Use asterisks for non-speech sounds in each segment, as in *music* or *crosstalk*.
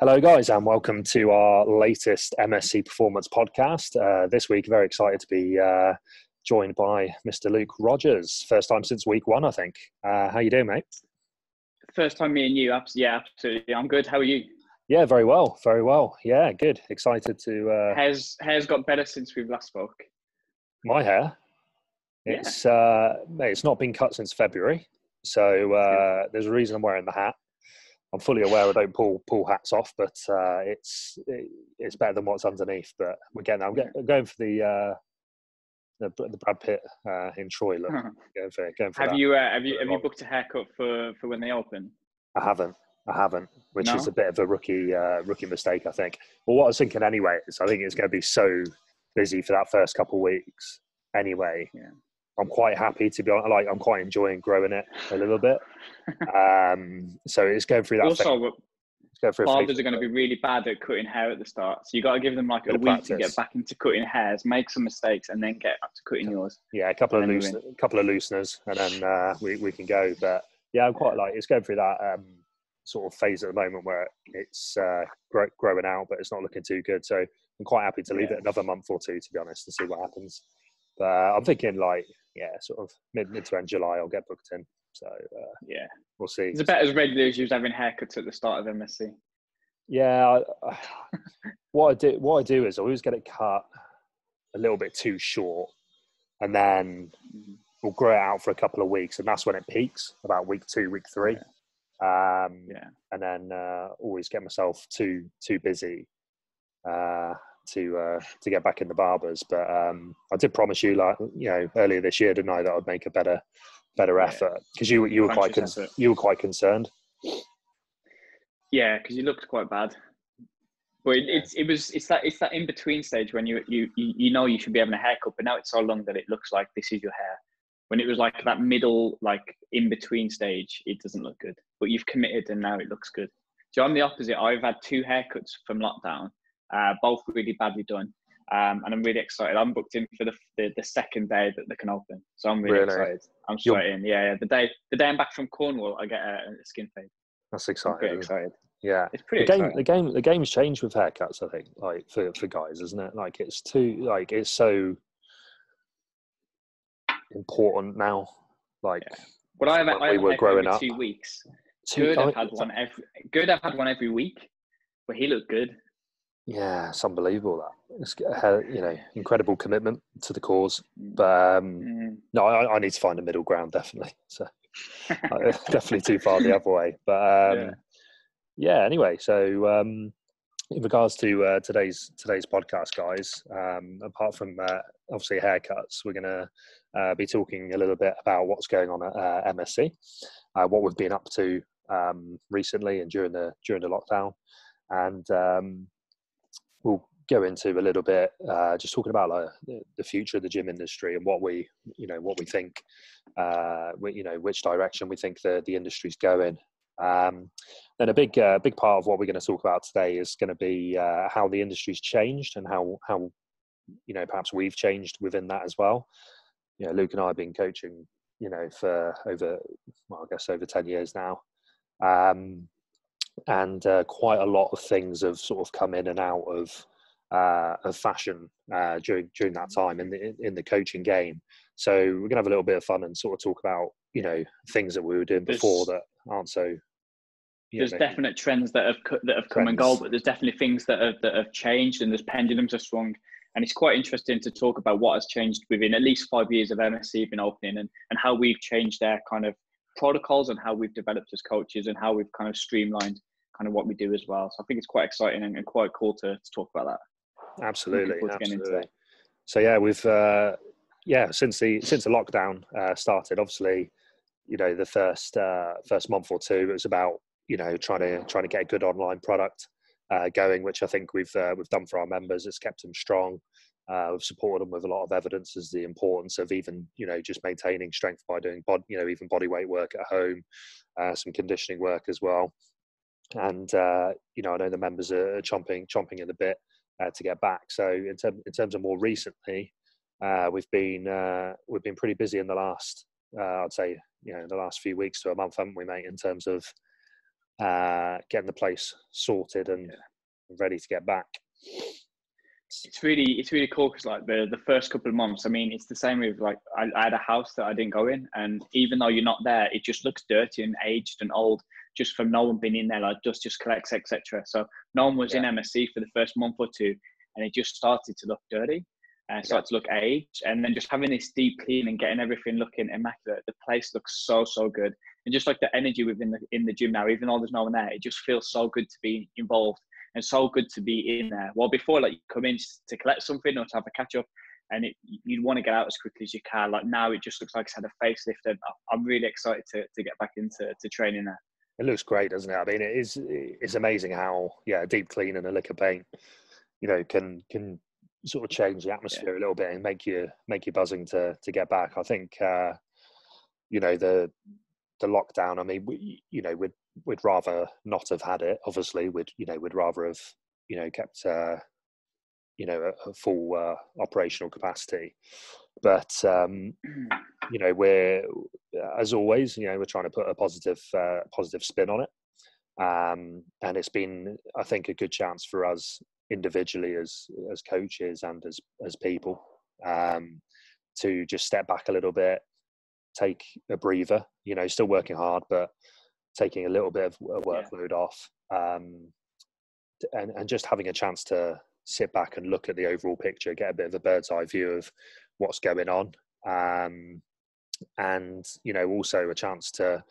Hello, guys, and welcome to our latest MSC Performance podcast. Uh, this week, very excited to be uh, joined by Mr. Luke Rogers. First time since week one, I think. Uh, how you doing, mate? First time me and you. Yeah, absolutely. I'm good. How are you? Yeah, very well, very well. Yeah, good. Excited to. Uh, hair's hair's got better since we've last spoke. My hair. It's yeah. uh, it's not been cut since February, so uh, there's a reason I'm wearing the hat. I'm fully aware I don't pull pull hats off, but uh, it's it, it's better than what's underneath. But again, I'm, I'm going for the uh, the, the Brad Pitt uh, in Troy look. *laughs* going for, going for have you uh, have you have you booked a haircut for for when they open? I haven't. I haven't, which no? is a bit of a rookie uh, rookie mistake, I think. But what I was thinking anyway is I think it's going to be so busy for that first couple of weeks anyway. Yeah. I'm quite happy to be honest. Like I'm quite enjoying growing it a little bit. *laughs* um, so it's going through that. Also, go through barbers are going to be really bad at cutting hair at the start, so you got to give them like a week practice. to get back into cutting hairs, make some mistakes, and then get up to cutting yours. Yeah, a couple of loose, a couple of looseners, and then uh, we we can go. But yeah, I'm quite like it's going through that um, sort of phase at the moment where it's uh, grow, growing out, but it's not looking too good. So I'm quite happy to leave yeah. it another month or two, to be honest, and see what happens. But uh, I'm thinking like yeah, sort of mid mid to end July, I'll get booked in. So uh, yeah, we'll see. It's about as regular as you was having haircuts at the start of MSC. Yeah, I, what I do what I do is I always get it cut a little bit too short, and then mm-hmm. we'll grow it out for a couple of weeks, and that's when it peaks about week two, week three. Yeah. Um, yeah. And then uh, always get myself too too busy uh, to uh, to get back in the barbers. But um, I did promise you, like you know, earlier this year, didn't I, that I'd make a better better yeah. effort because you you were quite con- you were quite concerned. Yeah, because you looked quite bad. But it, it's it was it's that it's that in between stage when you, you you know you should be having a haircut, but now it's so long that it looks like this is your hair. When it was like that middle like in between stage, it doesn't look good. But you've committed and now it looks good. So I'm the opposite. I've had two haircuts from lockdown, uh, both really badly done. Um, and I'm really excited. I'm booked in for the, the, the second day that they can open, so I'm really, really? excited. I'm straight in. Yeah, yeah, the day the day I'm back from Cornwall, I get a, a skin fade. That's exciting. Excited. Yeah, it's pretty. The game, exciting. the game, the game's changed with haircuts. I think, like for for guys, isn't it? Like it's too, like it's so important now. Like, yeah. what I've, I've we were growing up, two weeks. Two, good, I've had one every. Good, I've had one every week, but he looked good. Yeah, it's unbelievable that it's you know incredible commitment to the cause. But um, mm. no, I, I, need to find a middle ground definitely. *laughs* So *laughs* definitely too far the other way. But um, yeah. yeah. Anyway, so um, in regards to uh, today's today's podcast, guys, um, apart from uh, obviously haircuts, we're going to uh, be talking a little bit about what's going on at uh, MSC, uh, what we've been up to um, recently and during the during the lockdown, and um, we'll go into a little bit uh, just talking about like, the future of the gym industry and what we you know what we think uh, we, you know which direction we think the the industry's going. Um, then a big uh, big part of what we're going to talk about today is going to be uh, how the industry's changed and how how you know perhaps we've changed within that as well. You know luke and i have been coaching you know for over well i guess over 10 years now. Um, and uh, quite a lot of things have sort of come in and out of uh, of fashion uh, during during that time in the in the coaching game. So we're gonna have a little bit of fun and sort of talk about you know things that we were doing before there's, that aren't so. There's know, definite trends that have that have come trends. and gone, but there's definitely things that have that have changed, and there's pendulums have swung. And it's quite interesting to talk about what has changed within at least five years of MSC been opening, and and how we've changed their kind of protocols and how we've developed as coaches and how we've kind of streamlined kind of what we do as well. So I think it's quite exciting and, and quite cool to, to talk about that. Absolutely, absolutely. So yeah, we've uh, yeah since the since the lockdown uh, started, obviously, you know the first uh, first month or two it was about you know trying to trying to get a good online product uh, going, which I think we've uh, we've done for our members. It's kept them strong. Uh, we've supported them with a lot of evidence as the importance of even you know just maintaining strength by doing bod, you know even body weight work at home, uh, some conditioning work as well. And uh, you know I know the members are chomping chomping in a bit uh, to get back. So in, term, in terms of more recently, uh, we've been uh, we've been pretty busy in the last uh, I'd say you know the last few weeks to a month, haven't we, mate? In terms of uh, getting the place sorted and yeah. ready to get back it's really it's really cool because like the the first couple of months i mean it's the same with like I, I, had a house that i didn't go in and even though you're not there it just looks dirty and aged and old just from no one being in there like dust just collects etc so no one was yeah. in msc for the first month or two and it just started to look dirty uh, and started to look aged and then just having this deep clean and getting everything looking immaculate the place looks so so good. And just like the energy within the in the gym now even though there's no one there it just feels so good to be involved and so good to be in there. Well, before like you come in to collect something or to have a catch up, and it, you'd want to get out as quickly as you can. Like now, it just looks like it's had a facelift, and I'm really excited to, to get back into to training there. It looks great, doesn't it? I mean, it is. It's amazing how yeah, a deep clean and a lick of paint, you know, can can sort of change the atmosphere yeah. a little bit and make you make you buzzing to to get back. I think uh, you know the the lockdown. I mean, we, you know, we'd we'd rather not have had it. Obviously, we'd you know we'd rather have you know kept uh, you know a, a full uh, operational capacity. But um, *clears throat* you know, we're as always, you know, we're trying to put a positive uh, positive spin on it. Um, and it's been, I think, a good chance for us individually as as coaches and as as people um, to just step back a little bit, take a breather. You know, still working hard, but taking a little bit of a workload yeah. off, um, and and just having a chance to sit back and look at the overall picture, get a bit of a bird's eye view of what's going on, um, and you know also a chance to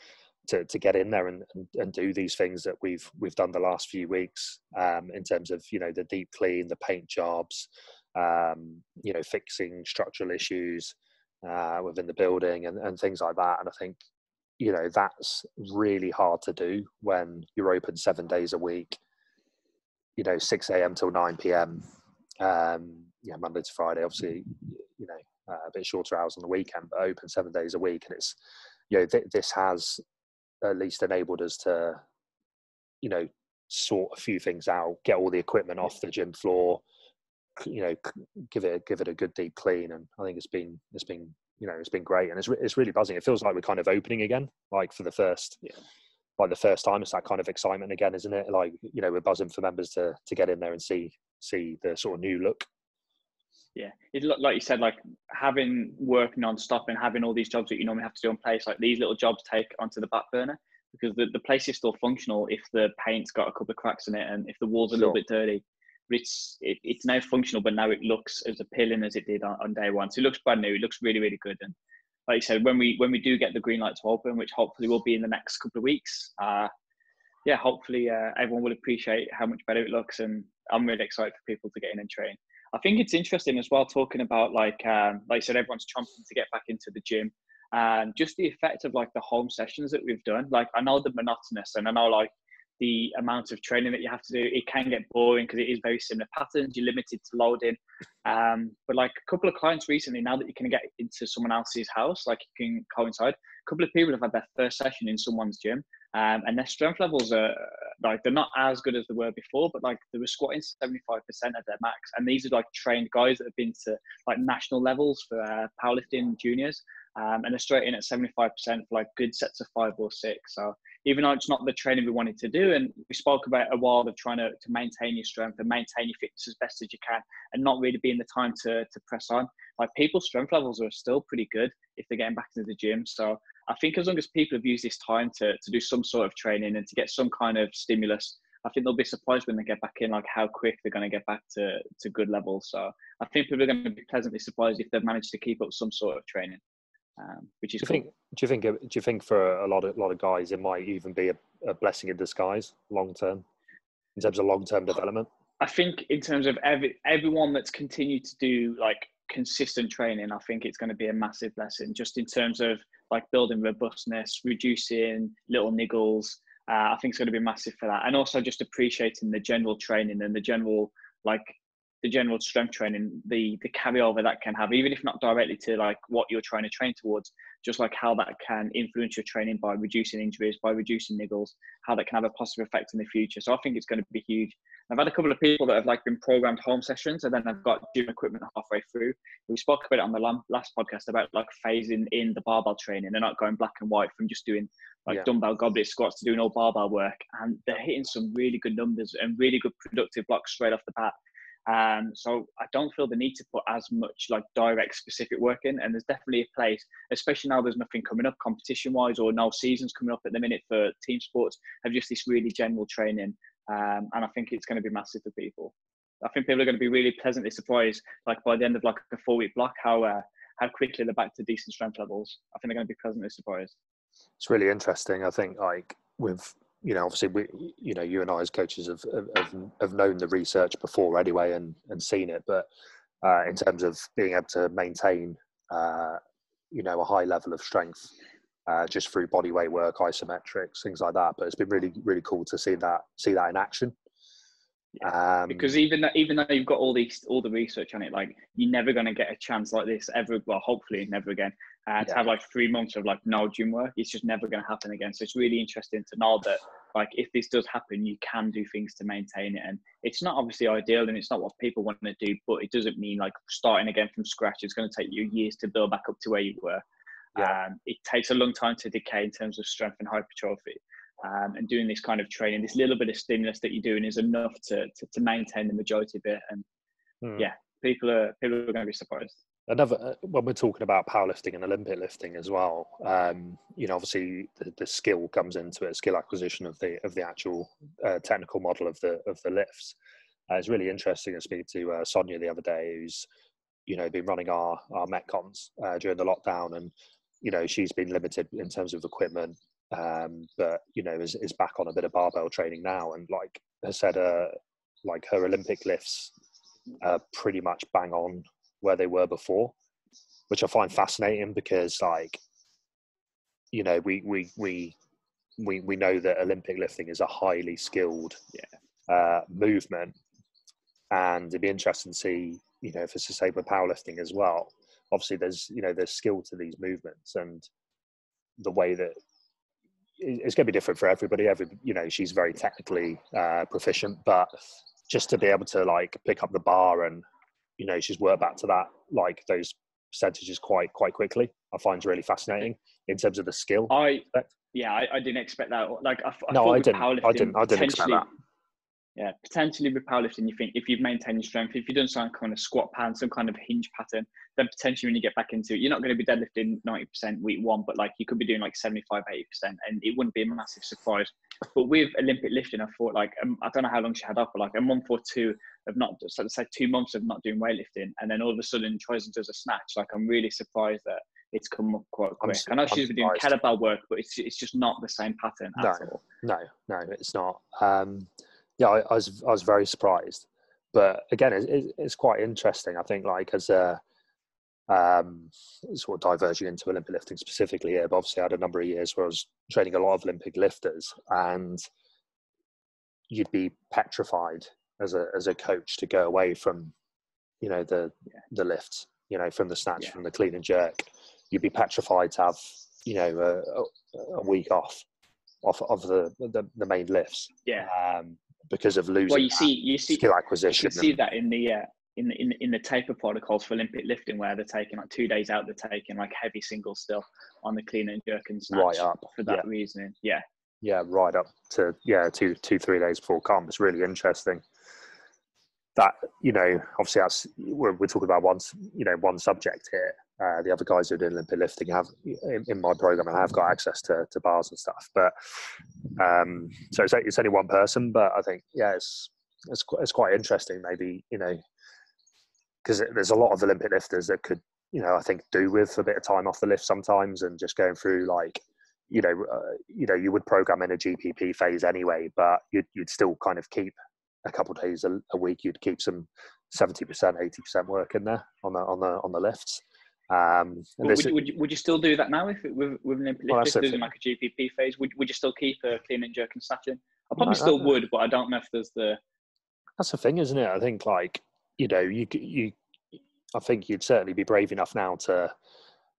to, to get in there and, and, and, do these things that we've we've done the last few weeks um, in terms of you know the deep clean, the paint jobs, um, you know fixing structural issues, uh, within the building and, and things like that. And I think, you know, that's really hard to do when you're open seven days a week, you know, 6 a.m. till 9 p.m. Um, yeah, Monday to Friday, obviously, you know, uh, a bit shorter hours on the weekend, but open seven days a week. And it's, you know, th- this has at least enabled us to, you know, sort a few things out, get all the equipment off the gym floor, you know give it give it a good deep clean and i think it's been it's been you know it's been great and it's, it's really buzzing. It feels like we're kind of opening again like for the first yeah. like the first time it's that kind of excitement again isn't it? Like you know we're buzzing for members to to get in there and see see the sort of new look. Yeah. It like you said like having work non-stop and having all these jobs that you normally have to do in place like these little jobs take onto the back burner because the, the place is still functional if the paint's got a couple of cracks in it and if the walls are sure. a little bit dirty it's it, it's now functional, but now it looks as appealing as it did on, on, day one. So it looks brand new. It looks really really good. And like you said, when we when we do get the green light to open, which hopefully will be in the next couple of weeks, uh, yeah, hopefully uh, everyone will appreciate how much better it looks, and I'm really excited for people to get in and train. I think it's interesting as well talking about like um, like I said, everyone's chomping to get back into the gym and just the effect of like the home sessions that we've done. Like I know the monotonous, and I know like the amount of training that you have to do. It can get boring because it is very similar patterns. You're limited to loading. Um, but like a couple of clients recently, now that you can get into someone else's house, like you can coincide, a couple of people have had their first session in someone's gym. Um, and their strength levels are like they're not as good as they were before, but like they were squatting 75% of their max. And these are like trained guys that have been to like national levels for uh, powerlifting juniors. Um, and they're straight in at 75% for like good sets of five or six. So even though it's not the training we wanted to do. And we spoke about a while of trying to, to maintain your strength and maintain your fitness as best as you can and not really being the time to, to press on. Like people's strength levels are still pretty good if they're getting back into the gym. So I think as long as people have used this time to, to do some sort of training and to get some kind of stimulus, I think they'll be surprised when they get back in, like how quick they're going to get back to, to good levels. So I think people are going to be pleasantly surprised if they've managed to keep up some sort of training um, which is do you cool. think do you think do you think for a lot of a lot of guys it might even be a, a blessing in disguise long term in terms of long term development i think in terms of every everyone that's continued to do like consistent training i think it's going to be a massive blessing just in terms of like building robustness reducing little niggles uh, i think it's going to be massive for that and also just appreciating the general training and the general like the general strength training, the the carryover that can have, even if not directly to like what you're trying to train towards, just like how that can influence your training by reducing injuries, by reducing niggles, how that can have a positive effect in the future. So I think it's going to be huge. I've had a couple of people that have like been programmed home sessions, and then I've got gym equipment halfway through. We spoke about it on the last podcast about like phasing in the barbell training They're not going black and white from just doing like Yeah. dumbbell goblet squats to doing all barbell work, and they're hitting some really good numbers and really good productive blocks straight off the bat. Um, so I don't feel the need to put as much like direct specific work in, and there's definitely a place, especially now there's nothing coming up competition wise or no seasons coming up at the minute for team sports. Have just this really general training, um, and I think it's going to be massive for people. I think people are going to be really pleasantly surprised, like by the end of like a four week block, how uh, how quickly they're back to decent strength levels. I think they're going to be pleasantly surprised. It's really interesting. I think like with you know obviously we you know you and I as coaches have have, have known the research before anyway and and seen it, but uh, in terms of being able to maintain uh, you know a high level of strength uh, just through body weight work, isometrics, things like that. But it's been really really cool to see that see that in action. Um, because even though, even though you've got all these all the research on it, like you're never going to get a chance like this ever. Well, hopefully never again. Uh, to Yeah. have like three months of like no gym work, it's just never going to happen again. So it's really interesting to know that like if this does happen, you can do things to maintain it. And it's not obviously ideal, and it's not what people want to do, but it doesn't mean like starting again from scratch. It's going to take you years to build back up to where you were. Yeah. Um, it takes a long time to decay in terms of strength and hypertrophy. Um, and doing this kind of training, this little bit of stimulus that you're doing is enough to, to, to maintain the majority of it. And hmm. yeah. people are people are going to be surprised. Another uh, when we're talking about powerlifting and olympic lifting as well um you know obviously the, the skill comes into it skill acquisition of the of the actual uh, technical model of the of the lifts. Uh, it's really interesting. To speak to uh, sonia the other day who's you know been running our our metcons uh, during the lockdown and you know she's been limited in terms of equipment um but you know is, is back on a bit of barbell training now. And like has said uh like her olympic lifts uh pretty much bang on where they were before, which I find fascinating because like, you know, we we we we we know that Olympic lifting is a highly skilled uh, movement, and it'd be interesting to see, you know, if it's the same with powerlifting as well. Obviously, there's you know there's skill to these movements and the way that it's going to be different for everybody. Every you know, she's very technically uh, proficient, but just to be able to like pick up the bar and you know she's worked back to that like those percentages quite quite quickly i find really fascinating in terms of the skill I aspect. yeah, I, I didn't expect that. Like I, I no i didn't i didn't i didn't expect potentially- that Yeah, potentially with powerlifting, you think if you've maintained your strength, if you've done some kind of squat pattern, some kind of hinge pattern, then potentially when you get back into it, you're not going to be deadlifting 90% week one, but like you could be doing like 75, 80%, and it wouldn't be a massive surprise. But with Olympic lifting, I thought like, um, I don't know how long she had up, but like a month or two of not, so let's say two months of not doing weightlifting, and then all of a sudden tries and does a snatch. Like I'm really surprised that it's come up quite quick. I know she's been doing kettlebell work, but it's, it's just not the same pattern at No. all. no no it's not um yeah I, I was i was very surprised but again it, it, it's quite interesting i think like as a um sort of diverging into olympic lifting specifically here but obviously i had a number of years where i was training a lot of olympic lifters and you'd be petrified as a as a coach to go away from you know the Yeah. the lifts you know from the snatch Yeah. from the clean and jerk you'd be petrified to have you know a, a, week off off of the, the the main lifts Yeah. um because of losing Well, you see, you see, skill You acquisition can see that in the uh, in the in, the- in the taper protocols for Olympic lifting, where they're taking like two days out, they're taking like heavy singles still on the clean and jerk and snatch Right up, for that yeah. reasoning. Yeah, yeah right up to yeah two two three days before comp it's really interesting that you know obviously that's we're, we're talking about one you know one subject here. Uh, the other guys who are doing olympic lifting have in, in my program and have got access to, to bars and stuff but um so it's, it's only one person but i think yeah it's it's, it's quite interesting maybe you know because there's a lot of olympic lifters that could you know i think do with a bit of time off the lift sometimes and just going through like you know, uh, you know, you would program in a GPP phase anyway, but you'd you'd still kind of keep a couple of days a, a week. You'd keep some seventy percent, eighty percent work in there on the on the on the lifts. Um, would, you- would, you, would you still do that now if it, with with an Olympic Well, lift that's if the there's like a GPP phase? Would would you still keep a clean and jerk and snatching? I probably no, still no. would, but I don't know if there's the that's the thing, isn't it? I think like you know, you you, I think you'd certainly be brave enough now to,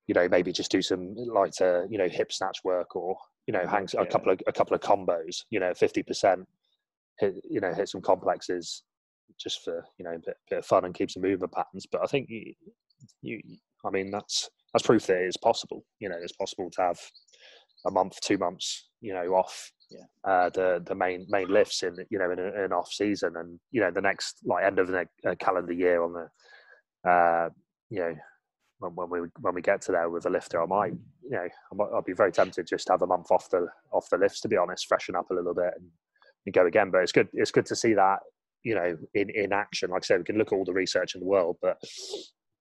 you know, maybe just do some lighter, you know, hip snatch work or you know, hang a couple of a couple of combos. You know, fifty percent, hit you know, hit some complexes just for you know a bit, bit of fun and keep some movement patterns. But I think you, you, I mean, that's that's proof that it is possible. You know, it's possible to have a month, two months, you know, off yeah. uh, the the main main lifts in you know in, an off season, and you know the next like end of the uh, calendar year on the uh, you know when, when we when we get to there with a lifter, I might you know i will be very tempted just to have a month off the off the lifts to be honest, freshen up a little bit and, and go again. But it's good it's good to see that you know in in action. Like I said, we can look at all the research in the world, but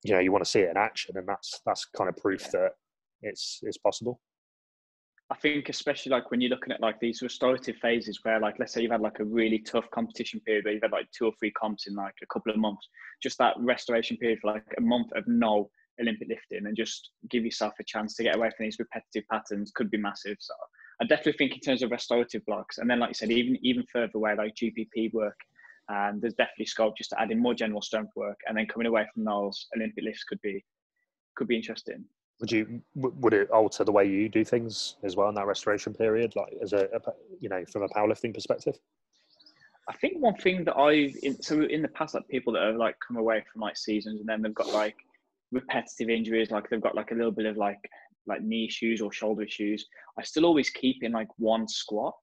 you know you want to see it in action, and that's that's kind of proof that it's it's possible. I think especially like when you're looking at like these restorative phases where like let's say you've had like a really tough competition period where you've had like two or three comps in like a couple of months, just that restoration period for like a month of no Olympic lifting and just give yourself a chance to get away from these repetitive patterns could be massive. So I definitely think in terms of restorative blocks, and then like you said, even even further away like GPP work, and um, there's definitely scope just to add in more general strength work, and then coming away from those Olympic lifts could be could be interesting. Would you would it alter the way you do things as well in that restoration period like as a, a you know from a powerlifting perspective? I think one thing that i've in, so in the past like people that have like come away from like seasons and then they've got like repetitive injuries like they've got like a little bit of like like knee issues or shoulder issues i still always keep in like one squat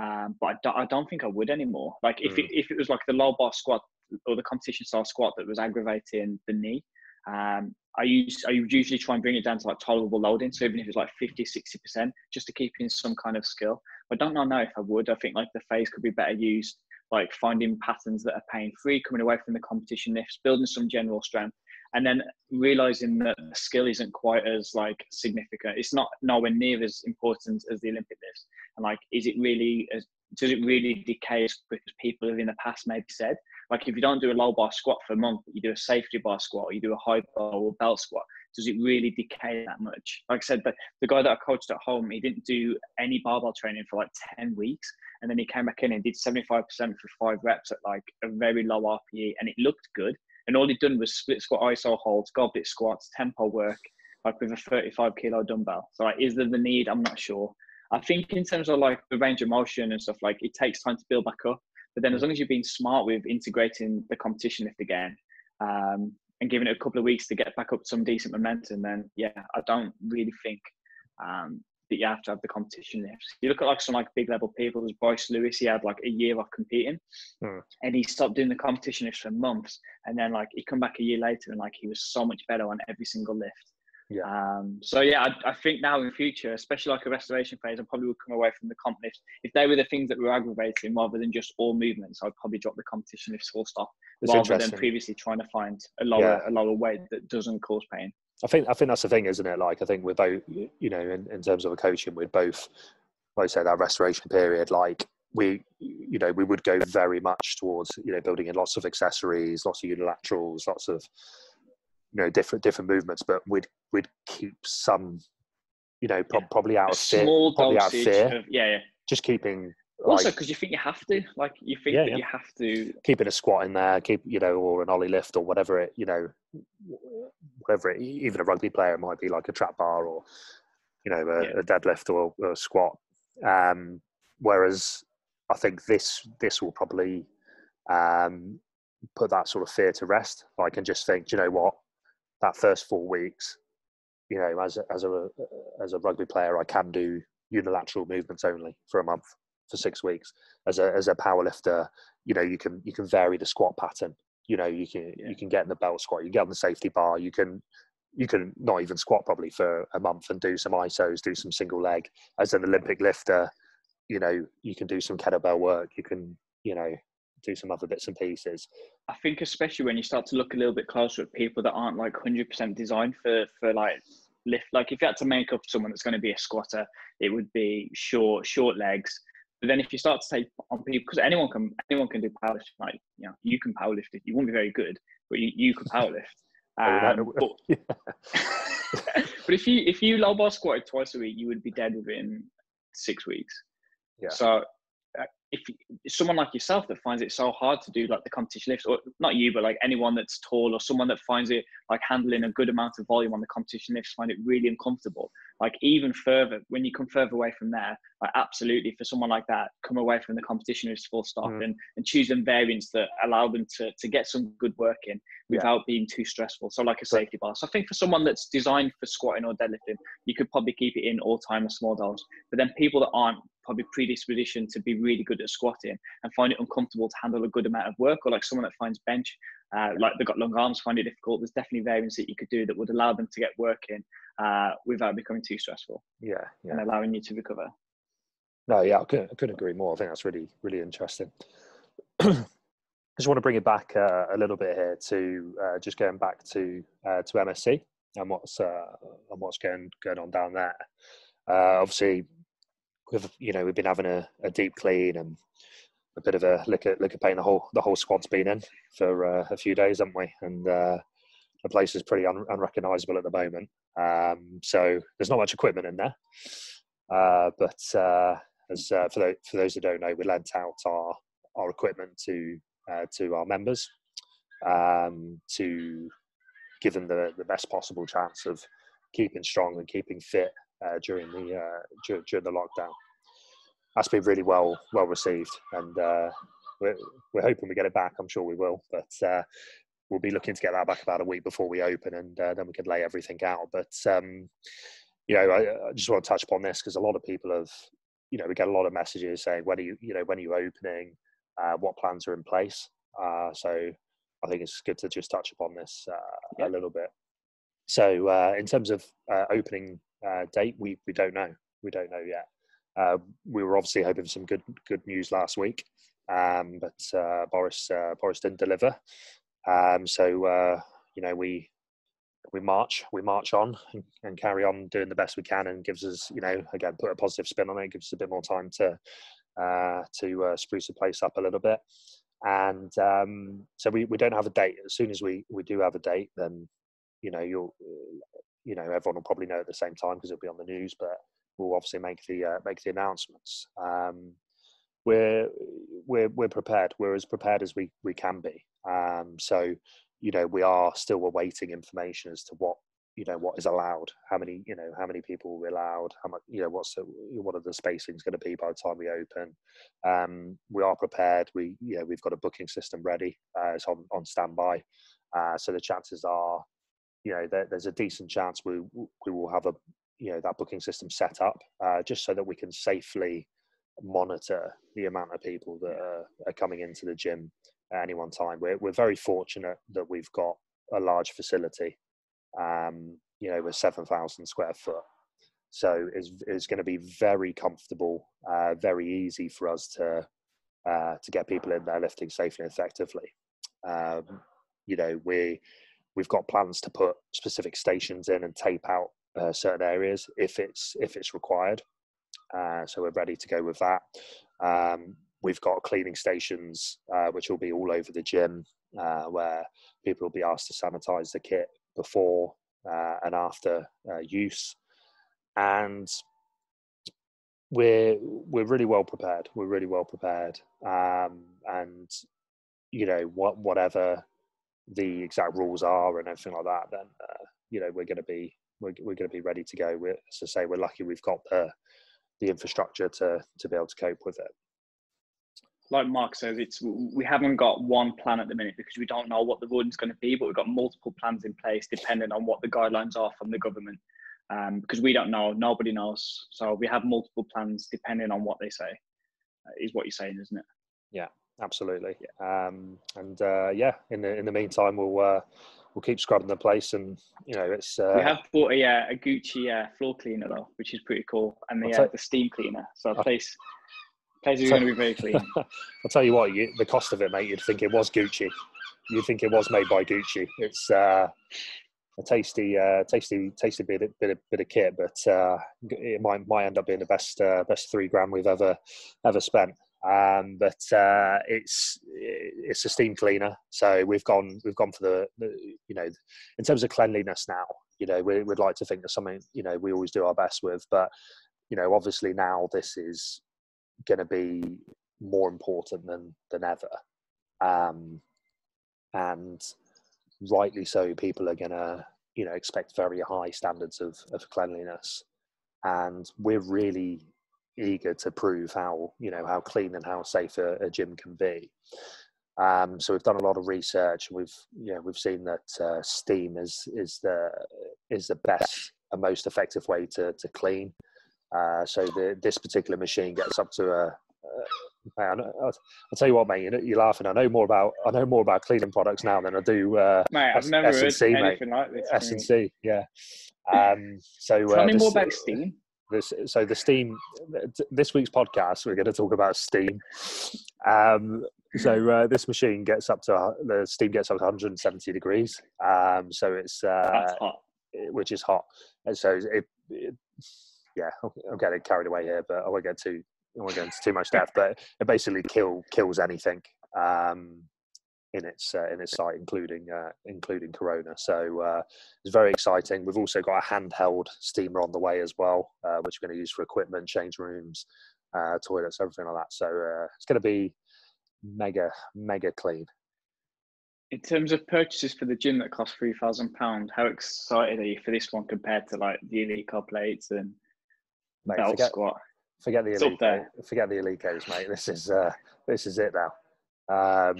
um, but I don't, I don't think i would anymore like if, mm. it, if it was like the low bar squat or the competition style squat that was aggravating the knee um, I use I would usually try and bring it down to like tolerable loading. So even if it's like 50, 60%, just to keep in some kind of skill. I don't know if I would. I think like the phase could be better used, like finding patterns that are pain free, coming away from the competition lifts, building some general strength, and then realizing that the skill isn't quite as like significant. It's not nowhere near as important as the Olympic lifts. And like, is it really as does it really decay as quick as people have in the past maybe said? Like if you don't do a low bar squat for a month, you do a safety bar squat, or you do a high bar or belt squat, does it really decay that much? Like I said, the, the guy that I coached at home, he didn't do any barbell training for like 10 weeks. And then he came back in and did 75% for five reps at like a very low RPE and it looked good. And all he'd done was split squat iso holds, goblet squats, tempo work, like with a 35 kilo dumbbell. So like, is there the need? I'm not sure. I think in terms of like the range of motion and stuff, like it takes time to build back up. But then as long as you've been smart with integrating the competition lift again um, and giving it a couple of weeks to get back up some decent momentum, then yeah, I don't really think um, that you have to have the competition lifts. You look at like some like big level people, there's Bryce Lewis, he had like a year of competing hmm. and he stopped doing the competition lifts for months. And then like he come back a year later and like he was so much better on every single lift. Yeah. Um, so yeah, I, I, think now in future, especially like a restoration phase, I probably would come away from the comp lifts. If they were the things that were aggravating rather than just all movements, I'd probably drop the competition lifts full stop it's rather than previously trying to find a lower yeah. a lower weight that doesn't cause pain. I think I think that's the thing, isn't it? Like I think we're both, you know, in, in terms of a coaching, we're both, like I say, that restoration period, like we you know we would go very much towards you know building in lots of accessories lots of unilaterals lots of you know different different movements, but we'd we'd keep some, you know, pro- yeah. probably out of fear, small probably out of fear. Of, yeah, yeah. Just keeping. Also, because you think you have to, like you think yeah, that yeah. you have to keeping a squat in there, keep you know, or an oly lift or whatever it, you know, whatever it, even a rugby player might be like a trap bar or you know a, a deadlift or, or a squat. Um, whereas I think this this will probably um, put that sort of fear to rest. I can just think, you know what, that first four weeks, you know, as a, as a as a rugby player, I can do unilateral movements only for a month for six weeks. As a as a power lifter, you know, you can you can vary the squat pattern. You know, you can yeah. you can get in the belt squat, you get on the safety bar, you can you can not even squat probably for a month and do some isos, do some single leg. As an Olympic lifter, you know, you can do some kettlebell work. You can you know do some other bits and pieces. I think especially when you start to look a little bit closer at people that aren't like hundred percent designed for for like lift. Like if you had to make up someone that's going to be a squatter, it would be short short legs. But then if you start to take on people, because anyone can anyone can do powerlifting. Like you know, you can powerlift it. You won't be very good, but you, you can *laughs* powerlift. Um, but, *laughs* *laughs* but if you if you low bar squatted twice a week, you would be dead within six weeks. Yeah. So if someone like yourself that finds it so hard to do like the competition lifts, or not you, but like anyone that's tall or someone that finds it like handling a good amount of volume on the competition lifts find it really uncomfortable. Like even further, when you come further away from there, like absolutely for someone like that, come away from the competition lifts full stop mm. and, and choose them variants that allow them to, to get some good work in without yeah. being too stressful. So like a safety bar. So I think for someone that's designed for squatting or deadlifting, you could probably keep it in all time or small dolls. But then people that aren't probably predisposition to be really good at squatting and find it uncomfortable to handle a good amount of work, or like someone that finds bench, uh, like they've got long arms, find it difficult. There's definitely variants that you could do that would allow them to get working uh, without becoming too stressful. Yeah, yeah, and allowing you to recover. No, yeah, I couldn't, I couldn't agree more. I think that's really, really interesting. I *clears throat* just want to bring it back uh, a little bit here to uh, just going back to uh, to MSC and what's uh, and what's going going on down there. Uh, obviously, we've you know we've been having a, a deep clean and a bit of a liquor liquor pain. The whole the whole squad's been in for uh, a few days, haven't we? And uh, the place is pretty un- unrecognizable at the moment. Um, so there's not much equipment in there. Uh, but uh, as uh, for, those, for those who don't know, we lent out our our equipment to uh, to our members um, to give them the, the best possible chance of keeping strong and keeping fit uh, during the uh, during, the lockdown. That's been really well well received, and we're, we're hoping we get it back. I'm sure we will, but we'll be looking to get that back about a week before we open, and uh, then we can lay everything out. But um, you know, I, I, just want to touch upon this because a lot of people have, you know, we get a lot of messages saying when are you, you know, when are you opening, uh, what plans are in place. so I think it's good to just touch upon this yep. a little bit. So, uh, in terms of uh, opening uh, date, we we don't know. We don't know yet. Uh, we were obviously hoping for some good good news last week, um, but uh, Boris uh, Boris didn't deliver. Um, so you know we we march we march on and, carry on doing the best we can, and gives us you know again put a positive spin on it. Gives us a bit more time to to spruce the place up a little bit and um, so we, we don't have a date. As soon as we, we do have a date, then you know you'll you know everyone will probably know at the same time because it'll be on the news but we'll obviously make the uh, make the announcements um, we're we're we're prepared we're as prepared as we we can be um, so you know we are still awaiting information as to what you know what is allowed how many you know how many people are allowed how much you know what's the, what are the spacings going to be by the time we open. Um, we are prepared we you know we've got a booking system ready uh, it's on on standby. Uh, so the chances are you know there, there's a decent chance we we will have a you know that booking system set up uh, just so that we can safely monitor the amount of people that are, are, coming into the gym at any one time. We're we're very fortunate that we've got a large facility. Um, you know, with seven thousand square foot, so it's it's going to be very comfortable, uh, very easy for us to uh, to get people in there lifting safely and effectively. Um, you know, we we've got plans to put specific stations in and tape out uh, certain areas if it's if it's required. Uh, so we're ready to go with that. Um, we've got cleaning stations uh, which will be all over the gym uh, where people will be asked to sanitize the kit before uh, and after uh, use, and we're we're really well prepared. We're really well prepared, um, and you know what whatever the exact rules are and everything like that, then uh, you know we're going to be we're, we're going to be ready to go. We're, say, we're lucky we've got the the infrastructure to to be able to cope with it. Like Mark says, it's we haven't got one plan at the minute because we don't know what the is going to be, but we've got multiple plans in place depending on what the guidelines are from the government. Um, because we don't know, nobody knows. So we have multiple plans depending on what they say. Uh, is what you're saying, isn't it? Yeah, absolutely. Um, and uh, yeah, in the in the meantime, we'll uh, we'll keep scrubbing the place, and you know, it's. Uh, we have bought a, uh, a Gucci uh, floor cleaner though, which is pretty cool, and the the steam cleaner. So the place going to be very clean. *laughs* I'll tell you what, you, the cost of it, mate, you'd think it was Gucci. You'd think it was made by Gucci. It's uh, a tasty, uh, tasty, tasty bit, of, bit, bit of kit, but uh, it might might end up being the best uh, best three grand we've ever ever spent. Um, but uh, it's it's a steam cleaner, so we've gone we've gone for the, the you know in terms of cleanliness now. You know, we, would like to think there's something you know we always do our best with, but you know, obviously now this is going to be more important than than ever, um, and rightly so. People are gonna you know expect very high standards of of cleanliness, and we're really eager to prove how you know how clean and how safe a, a gym can be. Um, so we've done a lot of research, and we've you know we've seen that uh, steam is is the is the best and most effective way to to clean. Uh, so the, this particular machine gets up to a. a man, I'll, tell you what, mate. You're laughing. I know more about I know more about cleaning products now than I do. Uh, mate, I've never S&C, heard anything mate. like this. S and C, yeah. Um, so tell uh, me this, more about steam. This, so the steam. This week's podcast, we're going to talk about steam. Um, so uh, this machine gets up to uh, the steam gets up to 170 degrees. Um, so it's uh, which is hot. And so it, it, yeah, I'm getting carried away here, but I won't get too I won't get into too much depth. But *laughs* it basically kill kills anything um, in its uh, in its sight, including uh, including Corona. So uh, it's very exciting. We've also got a handheld steamer on the way as well, uh, which we're going to use for equipment, change rooms, uh, toilets, everything like that. So uh, it's going to be mega mega clean. In terms of purchases for the gym that cost three thousand pound, how excited are you for this one compared to like the elite plates and mate, forget, squat? Forget the elite. Forget the Eleikos, mate. This is uh, this is it now. Um,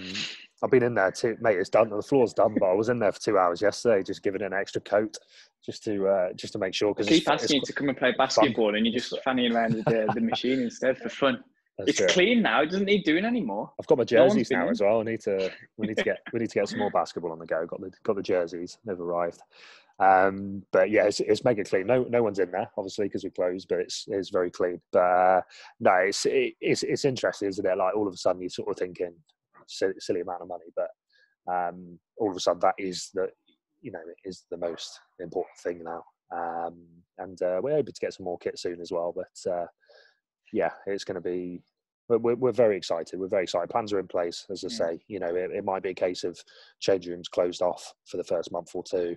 I've been in there too, mate. It's done. The floor's done, but I was in there for two hours yesterday, just giving an extra coat, just to uh, just to make sure. Because keep asking you to come and play basketball, fun. and you're just fanning around with the, *laughs* the machine instead for fun. That's it's clean now. It doesn't need doing anymore. I've got my jerseys no now as well. I need to. We need to *laughs* get. we need to get some more basketball on the go. Got the got the jerseys. They've arrived. Um, but yeah, it's, it's mega clean. No, no one's in there, obviously, because we closed. But it's it's very clean. But uh, no, it's it, it's it's interesting, isn't it? Like all of a sudden, you're sort of thinking silly, silly amount of money, but um, all of a sudden, that is the you know is the most important thing now. Um, and uh, we're able to get some more kit soon as well. But uh, yeah, it's going to be. We're, we're very excited. We're very excited. Plans are in place, as I mm. say. You know, it, it might be a case of change rooms closed off for the first month or two,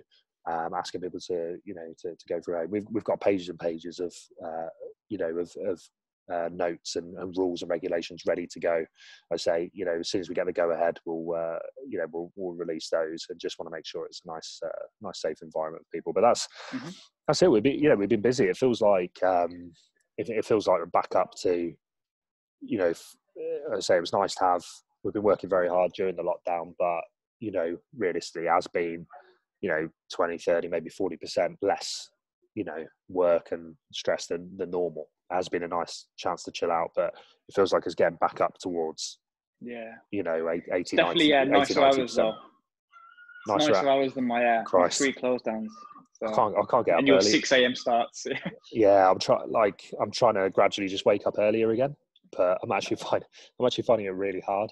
um, asking people to, you know, to, to go through. We've we've got pages and pages of, uh, you know, of, of uh, notes and, and, rules and regulations ready to go. I say, you know, as soon as we get the go ahead, we'll, uh, you know, we'll, we'll release those and just want to make sure it's a nice, uh, nice, safe environment for people. But that's mm-hmm. that's it. We've been, you know, we've been busy. It feels like um, it, it feels like we're back up to, you know, I say it was nice to have. We've been working very hard during the lockdown, but you know, realistically, has been, you know, 20, 30, maybe 40% less, you know, work and stress than the normal. It has been a nice chance to chill out, but it feels like it's getting back up towards, yeah, you know, 80, Definitely, 90, yeah, nicer hours though. Nicer, nicer hours than my uh, Christ. three close downs. So, I can't. I can't get and up And your early. six a.m. starts. *laughs* yeah, I'm trying. Like I'm trying to gradually just wake up earlier again, but I'm actually *laughs* finding I'm actually finding it really hard.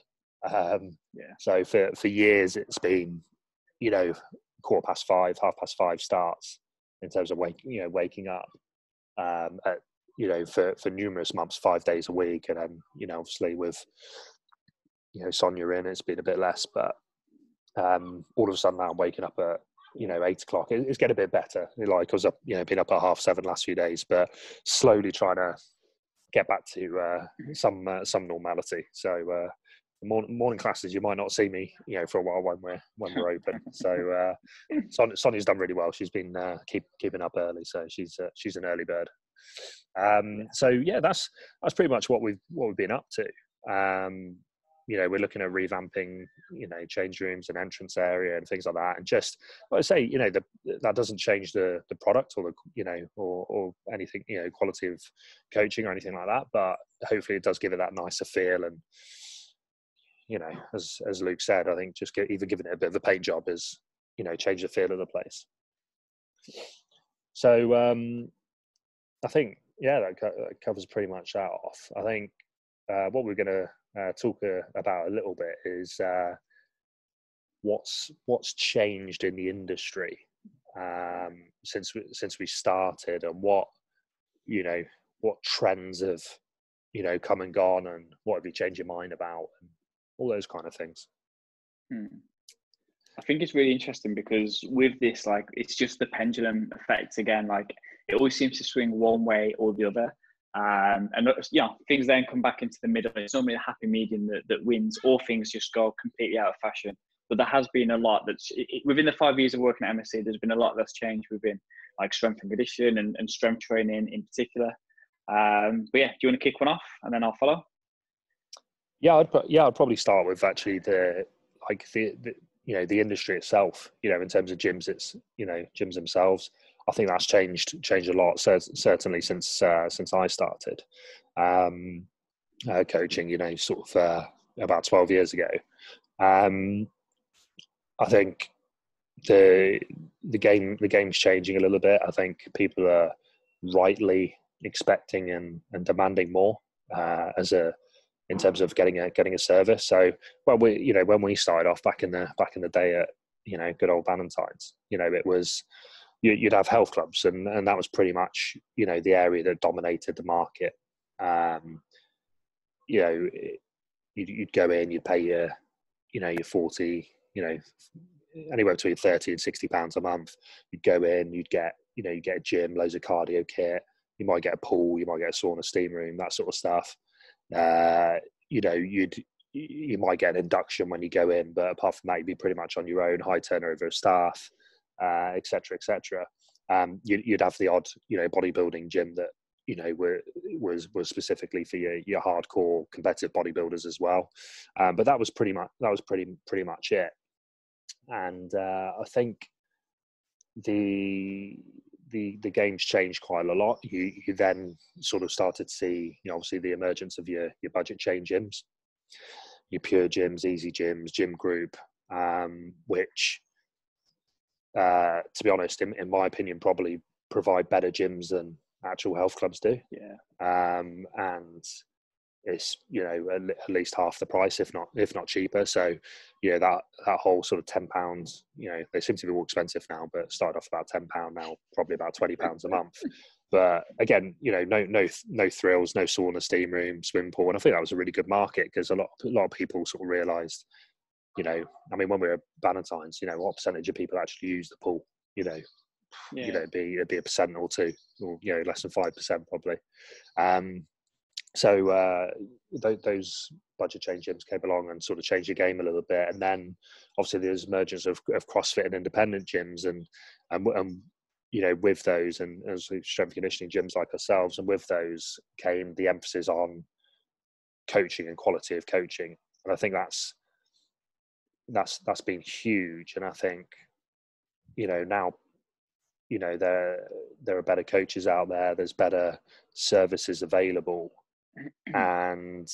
Um, yeah. So for for years it's been, you know, quarter past five, half past five starts in terms of waking you know waking up. Um, at, you know, for for numerous months, five days a week, and then you know, obviously with you know Sonia in, it's been a bit less, but um, all of a sudden now I'm waking up at you know eight o'clock. it's getting a bit better. Like I was up, you know, been up at half seven last few days, but slowly trying to get back to uh, some uh, some normality. So uh, morning, morning classes, you might not see me, you know, for a while when we're when we're open. *laughs* so uh, Son, Sonia's done really well. She's been uh, keep keeping up early, so she's uh, she's an early bird. Um, so yeah, that's that's pretty much what we've what we've been up to. Um, you know, we're looking at revamping, you know, change rooms and entrance area and things like that. And just, like I say, you know, the, that doesn't change the the product or the, you know, or or anything, you know, quality of coaching or anything like that. But hopefully, it does give it that nicer feel. And you know, as as Luke said, I think just get, even giving it a bit of a paint job is, you know, change the feel of the place. So um, I think yeah, that, co- that covers pretty much that off. I think uh, what we're going to uh, talk uh, about a little bit is uh, what's what's changed in the industry um, since we, since we started, and what you know what trends have you know come and gone, and what have you changed your mind about, and all those kind of things. Hmm. I think it's really interesting because with this, like, it's just the pendulum effect again. Like, it always seems to swing one way or the other. Um, and yeah, things then come back into the middle. It's normally a happy medium that, that wins, or things just go completely out of fashion. But there has been a lot that's it, within the five years of working at MSC. There's been a lot that's changed within like strength and conditioning and, and strength training in particular. Um, but yeah, do you want to kick one off and then I'll follow? Yeah, I'd, yeah, I'd probably start with actually the like the, the you know the industry itself. You know, in terms of gyms, it's you know gyms themselves. I think that's changed changed a lot. Certainly since uh, since I started um, uh, coaching, you know, sort of uh, about twelve years ago. Um, I think the the game the game's changing a little bit. I think people are rightly expecting and, and demanding more uh, as a in terms of getting a getting a service. So, well, we you know when we started off back in the back in the day at you know good old Valentine's, you know it was you, would have health clubs, and and that was pretty much you know the area that dominated the market. Um, you know, you'd, you'd go in, you'd pay your you know your forty, you know anywhere between 30 and 60 pounds a month you'd go in you'd get you know you get a gym loads of cardio kit you might get a pool you might get a sauna steam room that sort of stuff uh, you know, you'd you might get an induction when you go in, but apart from that, you'd be pretty much on your own. High turnover of staff, etc., uh, etc. Et um, you, would have the odd, you know, bodybuilding gym that you know were, was was specifically for your, your hardcore competitive bodybuilders as well. Um, but that was pretty much that was pretty pretty much it. And uh, I think the the the game's changed quite a lot. You you then sort of started to see, you know, obviously the emergence of your your budget chain gyms, your pure gyms, easy gyms, gym group, um, which, uh, to be honest, in, in my opinion, probably provide better gyms than actual health clubs do. Yeah. Um, and it's you know at least half the price, if not if not cheaper. So, you know that that whole sort of ten pounds. You know they seem to be more expensive now, but started off about ten pound now, probably about twenty pounds a *laughs* month. But again, you know, no no no thrills, no sauna, steam room, swim pool, and I think that was a really good market because a lot a lot of people sort of realised, you know, I mean, when we were at Valentine's, you know, what percentage of people actually use the pool? You know, yeah. you know, it'd be it'd be a percent or two, or you know, less than five percent probably. Um, so uh, th- those budget chain gyms came along and sort of changed the game a little bit. And then obviously there's emergence of, of CrossFit and independent gyms, and and, and you know with those and as strength conditioning gyms like ourselves, and with those came the emphasis on coaching and quality of coaching. And I think that's that's that's been huge. And I think you know now you know there there are better coaches out there. There's better services available and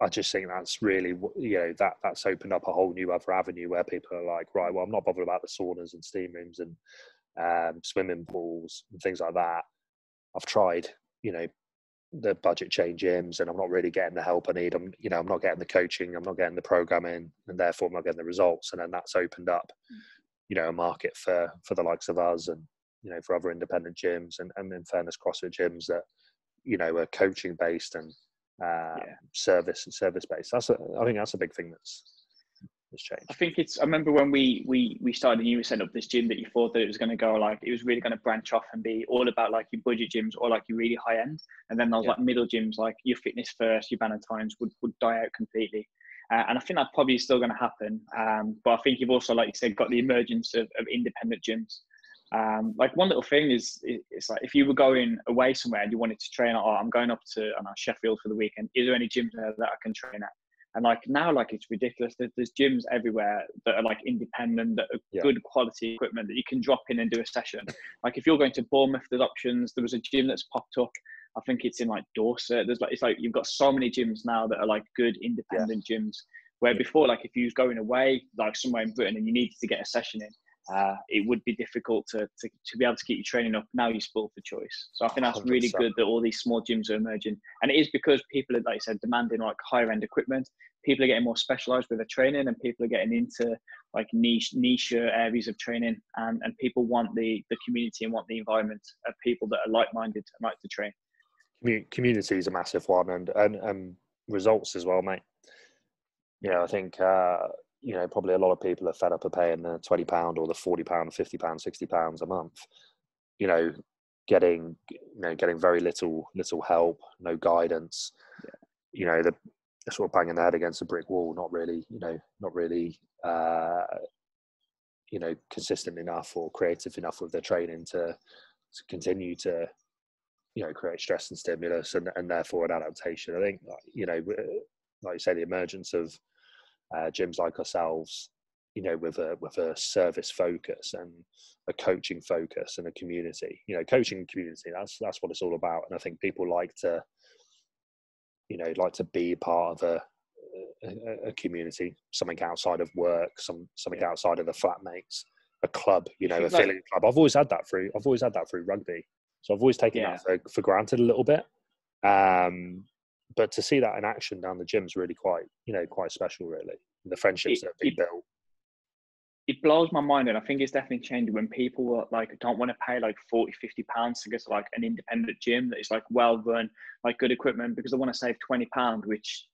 I just think that's really you know that that's opened up a whole new other avenue where people are like, right, well, I'm not bothered about the saunas and steam rooms and um, swimming pools and things like that. I've tried, you know, the budget chain gyms, and I'm not really getting the help I need. I'm, you know, I'm not getting the coaching, I'm not getting the programming, and therefore I'm not getting the results. And then that's opened up, you know, a market for for the likes of us and you know for other independent gyms and, and in fairness CrossFit gyms that you know are coaching based and uh, yeah. service and service based. That's a, I think that's a big thing that's that's changed. I think it's. I remember when we we we started and you set up this gym that you thought that it was going to go like it was really going to branch off and be all about like your budget gyms or like your really high end, and then those yeah. like middle gyms like your fitness first, your Valentine's would would die out completely. Uh, and I think that probably is still going to happen. Um, but I think you've also, like you said, got the emergence of, of independent gyms um, like one little thing is, it's like if you were going away somewhere and you wanted to train, oh, I'm going up to know, Sheffield for the weekend. Is there any gym there that I can train at? And like now, like it's ridiculous. There's, there's gyms everywhere that are like independent, that are yeah. good quality equipment that you can drop in and do a session. *laughs* like if you're going to Bournemouth, there's options. There was a gym that's popped up. I think it's in like Dorset. There's like it's like you've got so many gyms now that are like good independent yeah. gyms. Where before, like if you was going away, like somewhere in Britain, and you needed to get a session in, uh, it would be difficult to, to, to, be able to keep your training up. Now you're spoiled for choice. So I think that's 100%. really good that all these small gyms are emerging. And it is because people are, like I said, demanding like higher end equipment. People are getting more specialized with their training and people are getting into like niche niche areas of training and, and people want the, the community and want the environment of people that are like-minded and like to train. Community is a massive one and, and, and results as well, mate. Yeah, I think uh, you know, probably a lot of people are fed up of paying the twenty pound or the forty pound, fifty pound, sixty pounds a month. You know, getting you know getting very little little help, no guidance. Yeah. You know, the sort of banging their head against a brick wall, not really, you know, not really, uh, you know, consistent enough or creative enough with their training to to continue to, you know, create stress and stimulus and and therefore an adaptation. I think, you know, like you say, the emergence of uh, gyms like ourselves, you know, with a with a service focus and a coaching focus and a community. You know, coaching community. That's that's what it's all about. And I think people like to you know like to be part of a a, a community, something outside of work, some something outside of the flatmates, a club, you know, *laughs* a feeling club. I've always had that through. I've always had that through rugby, so I've always taken yeah. that for, for granted a little bit. Um, but to see that in action down the gym is really quite, you know, quite special. Really, the friendships it, that have been it, built it blows my mind and i think it's definitely changing when people like don't want to pay like 40 50 pounds to get to like an independent gym that is like well run like good equipment because they want to save 20 pound which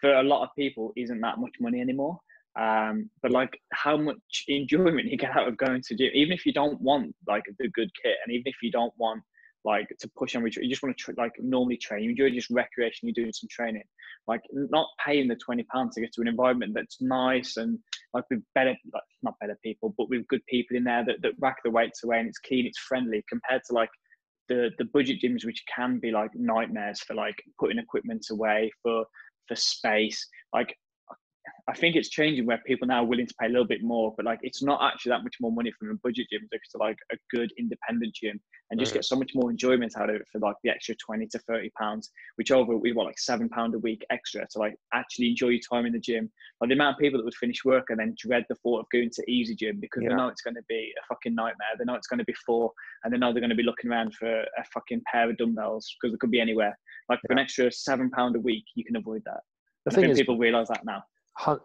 for a lot of people isn't that much money anymore um, but like how much enjoyment you get out of going to gym even if you don't want like the good kit and even if you don't want like to push and retreat. you just want to like normally train you enjoy just recreation you're doing some training like not paying the 20 pounds to get to an environment that's nice and like with better like not better people but with good people in there that, that rack the weights away and it's clean it's friendly compared to like the the budget gyms which can be like nightmares for like putting equipment away for for space like I think it's changing where people now are willing to pay a little bit more, but like it's not actually that much more money from a budget gym to like a good independent gym and just mm. get so much more enjoyment out of it for like the extra 20 to 30 pounds, which over we want like seven pound a week extra to like actually enjoy your time in the gym. Like the amount of people that would finish work and then dread the thought of going to easy gym because yeah. they know it's going to be a fucking nightmare. They know it's going to be four and they know they're going to be looking around for a fucking pair of dumbbells because it could be anywhere. Like for an extra seven pound a week, you can avoid that. The thing is, people realize that now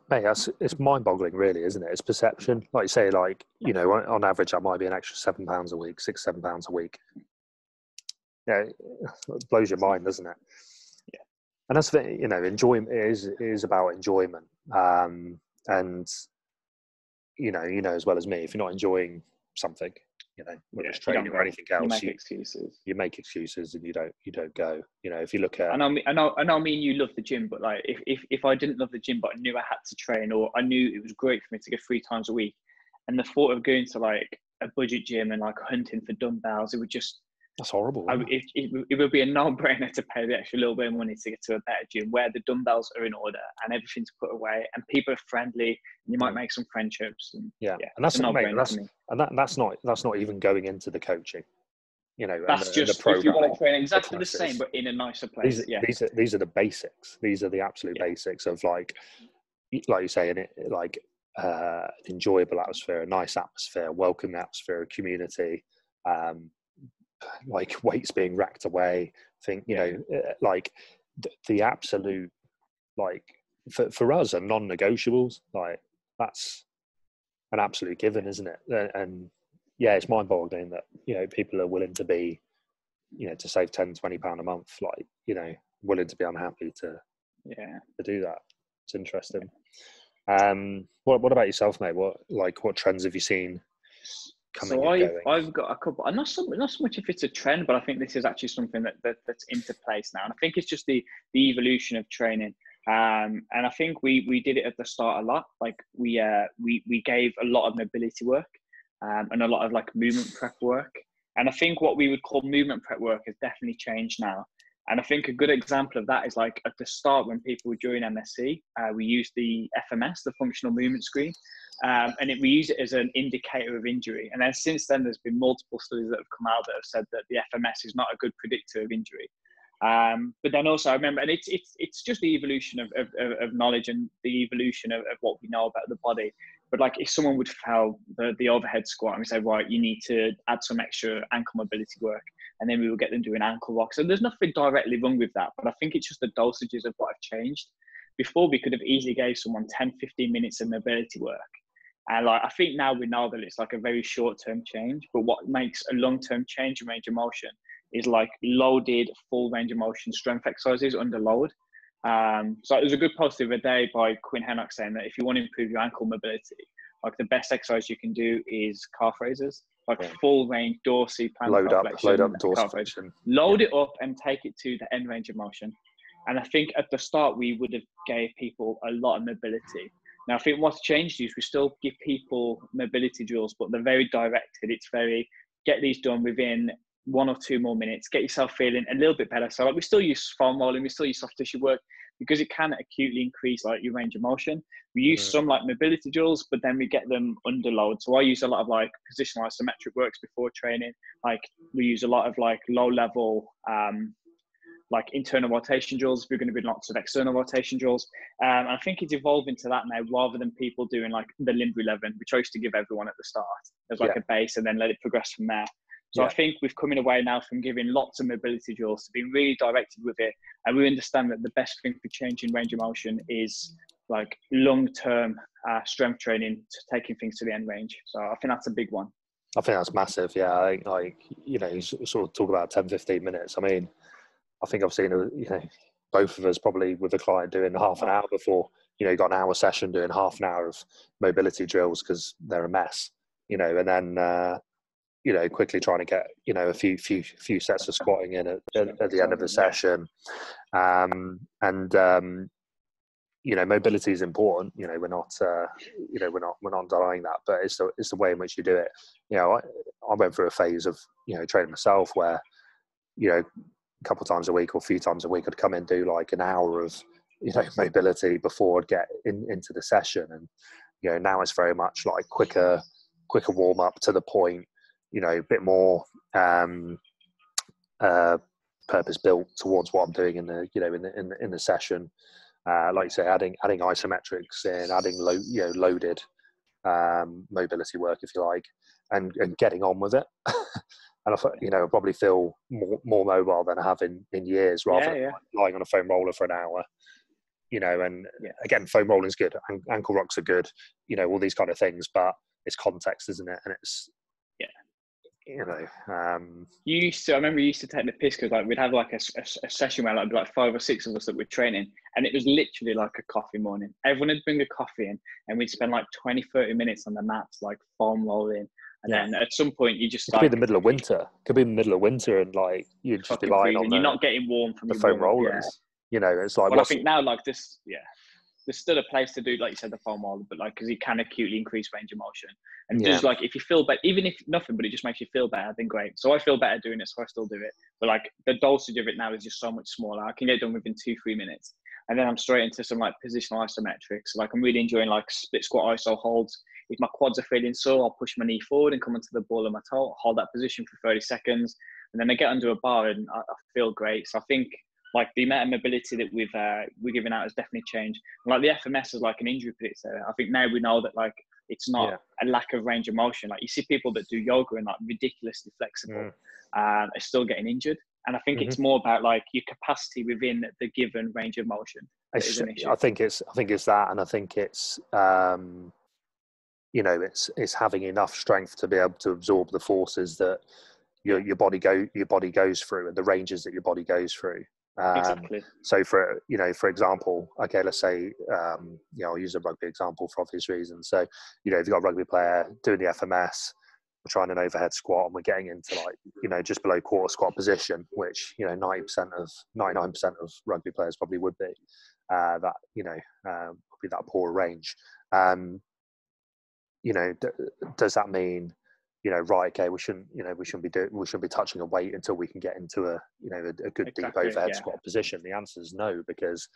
mate, that's, it's mind-boggling, really, isn't it? It's perception. Like you say, like you know, on average, that might be an extra seven pounds a week, six, seven pounds a week. Yeah, it blows your mind, doesn't it? Yeah. And that's the you know, enjoyment is is about enjoyment. Um, and you know, you know as well as me, if you're not enjoying something, you know, whether yeah, it's training or anything else, you make you, excuses. You make excuses and you don't you don't go. You know, if you look at I know I know I know I mean you love the gym, but like if, if if I didn't love the gym but I knew I had to train or I knew it was great for me to go three times a week and the thought of going to like a budget gym and like hunting for dumbbells, it would just that's horrible. I, it, it, it, would be a no-brainer to pay the extra little bit of money to get to a better gym where the dumbbells are in order and everything's put away and people are friendly and you might make some friendships. And, yeah. yeah, and that's not mate, that's and that, that's not that's not even going into the coaching. You know, that's the, just the if you want to train exactly the, the, same but in a nicer place. These, yeah. these are these are the basics. These are the absolute yeah. basics of like, like you say, in it like uh, enjoyable atmosphere, a nice atmosphere, welcome atmosphere, a community. Um, like weights being racked away think you know uh, like the absolute like for, for us are non-negotiables like that's an absolute given isn't it? And yeah it's mind-boggling that you know people are willing to be you know to save 10 20 pound a month like you know willing to be unhappy to yeah. to do that. It's interesting. Um what what about yourself mate? What like what trends have you seen so I've, I've got a couple, and not so, not so much if it's a trend, but I think this is actually something that, that that's into place now. And I think it's just the the evolution of training. Um, and I think we we did it at the start a lot. Like we uh, we we gave a lot of mobility work um, and a lot of like movement prep work. And I think what we would call movement prep work has definitely changed now. And I think a good example of that is like at the start when people were doing MSC, uh, we used the FMS, the functional movement screen, um, and it, we use it as an indicator of injury. And then since then, there's been multiple studies that have come out that have said that the FMS is not a good predictor of injury. Um, but then also, I remember, and it's it's it's just the evolution of, of, of knowledge and the evolution of, of, what we know about the body. But like, if someone would fail the, the overhead squat, and we say, right, you need to add some extra ankle mobility work, and then we will get them doing ankle rocks. And there's nothing directly wrong with that, but I think it's just the dosages of what have changed. Before, we could have easily gave someone 10, 15 minutes of mobility work, and like I think now we know that it's like a very short term change, but what makes a long term change in range of motion is like loaded full range of motion strength exercises under load. Um, so was a good post the other day by Quinn Henoch saying that if you want to improve your ankle mobility, like the best exercise you can do is calf raises. like yeah. full range dorsey load up, load up dorsiflexion, load yeah. it up and take it to the end range of motion. And I think at the start we would have gave people a lot of mobility. Now I think what's changed is we still give people mobility drills, but they're very directed. It's very get these done within one or two more minutes, get yourself feeling a little bit better. So like we still use foam rolling, we still use soft tissue work because it can acutely increase like your range of motion. We use some like mobility drills, but then we get them under load. So I use a lot of like positional isometric works before training. Like we use a lot of like low level um, like internal rotation drills. We're going to be lots of external rotation drills. Um, and I think it's evolving to that now rather than people doing like the limber 11, which I used to give everyone at the start as like yeah. a base and then let it progress from there. So yeah. I think we've come in away now from giving lots of mobility drills to being really directed with it. And we understand that the best thing for changing range of motion is like long-term uh, strength training to taking things to the end range. So I think that's a big one. I think that's massive. Yeah, I think like you know, you sort of talk about 10, 15 minutes. I mean, I think I've seen you know both of us probably with a client doing half an hour before you know you got an hour session doing half an hour of mobility drills because they're a mess. You know, and then uh, you know quickly trying to get you know a few few few sets of squatting in at, at, at the end of the session um, and um, you know mobility is important you know we're not uh, you know we're not we're not denying that but it's the it's the way in which you do it you know I, I went through a phase of you know training myself where you know a couple times a week or a few times a week I'd come in and do like an hour of you know *laughs* mobility before I'd get in, into the session and you know now it's very much like quicker quicker warm up to the point you know, a bit more um, uh, purpose built towards what I'm doing in the, you know, in the in the, in the session. Uh, like you say, adding adding isometrics in, adding lo- you know loaded um, mobility work, if you like, and and getting on with it. *laughs* and I, you know, I probably feel more, more mobile than I have in, in years, rather yeah, yeah. than lying on a foam roller for an hour. You know, and yeah. again, foam rolling is good, ankle rocks are good. You know, all these kind of things, but it's context, isn't it? And it's yeah, you know, um, you used to. I remember you used to take the piss because like we'd have like a, a, a, session where like like five or six of us that were training, and it was literally like a coffee morning. Everyone would bring a coffee in, and we'd spend like 20, 30 minutes on the mats, like foam rolling. And yeah. then at some point, you just it could like, be the middle of winter. Could be the middle of winter, and like you'd just be lying on. The, you're not getting warm from the foam rollers. Yeah. You know, it's like. Well, I think now, like this, yeah there's still a place to do, like you said, the foam roller, but like because it can acutely increase range of motion. And yeah. just like if you feel better, even if nothing, but it just makes you feel better, then great. So I feel better doing it, so I still do it. But like the dosage of it now is just so much smaller. I can get done within two, three minutes. And then I'm straight into some like positional isometrics. Like I'm really enjoying like split squat iso holds. If my quads are feeling sore, I'll push my knee forward and come onto the ball of my toe, hold that position for 30 seconds. And then I get under a bar and I, I feel great. So I think like the amount of mobility that we've uh, we're giving out has definitely changed. And like the FMS is like an injury predictor. I think now we know that like it's not yeah. a lack of range of motion. Like you see people that do yoga and like ridiculously flexible, mm. um, are still getting injured. And I think mm-hmm. it's more about like your capacity within the given range of motion. I think it's I think it's that, and I think it's um, you know it's it's having enough strength to be able to absorb the forces that your your body go your body goes through and the ranges that your body goes through. Um, exactly. So for you know, for example, okay, let's say um, you know, I'll use a rugby example for obvious reasons. So you know, if you've got a rugby player doing the FMS, trying an overhead squat, and we're getting into like you know just below quarter squat position, which you know ninety percent of ninety nine percent of rugby players probably would be uh, that you know would be that poor range. Um, you know, d- does that mean you know, right, okay, we shouldn't, you know, we shouldn't be doing, we shouldn't be touching a weight until we can get into a, you know, a, a good exactly, deep overhead yeah. squat position. The answer is no, because,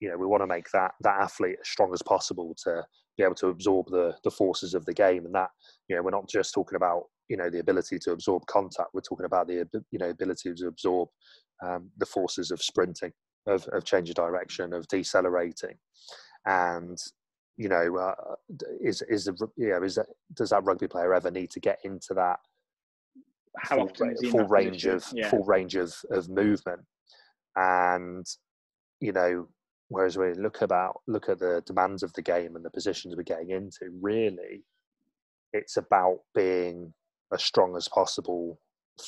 you know, we want to make that that athlete as strong as possible to be able to absorb the the forces of the game, and that, you know, we're not just talking about, you know, the ability to absorb contact. We're talking about the, you know, ability to absorb um, the forces of sprinting, of of change of direction, of decelerating, and you know, uh, is is the you know, is that does that rugby player ever need to get into that How full, full range position? of yeah. full range of of movement? And you know, whereas we look about look at the demands of the game and the positions we're getting into, really, it's about being as strong as possible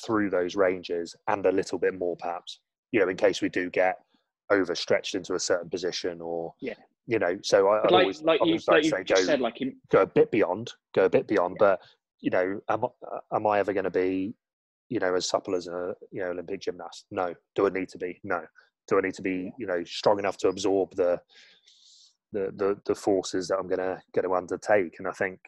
through those ranges and a little bit more, perhaps. You know, in case we do get overstretched into a certain position or yeah you know so i like, always, like you, like you say, go, said like in... go a bit beyond go a bit beyond yeah. but you know, am, uh, am I ever going to be, you know, as supple as a you know Olympic gymnast? No. Do I need to be? No. Do I need to be, you know, strong enough to absorb the the the, the forces that I'm going to going to undertake? And I think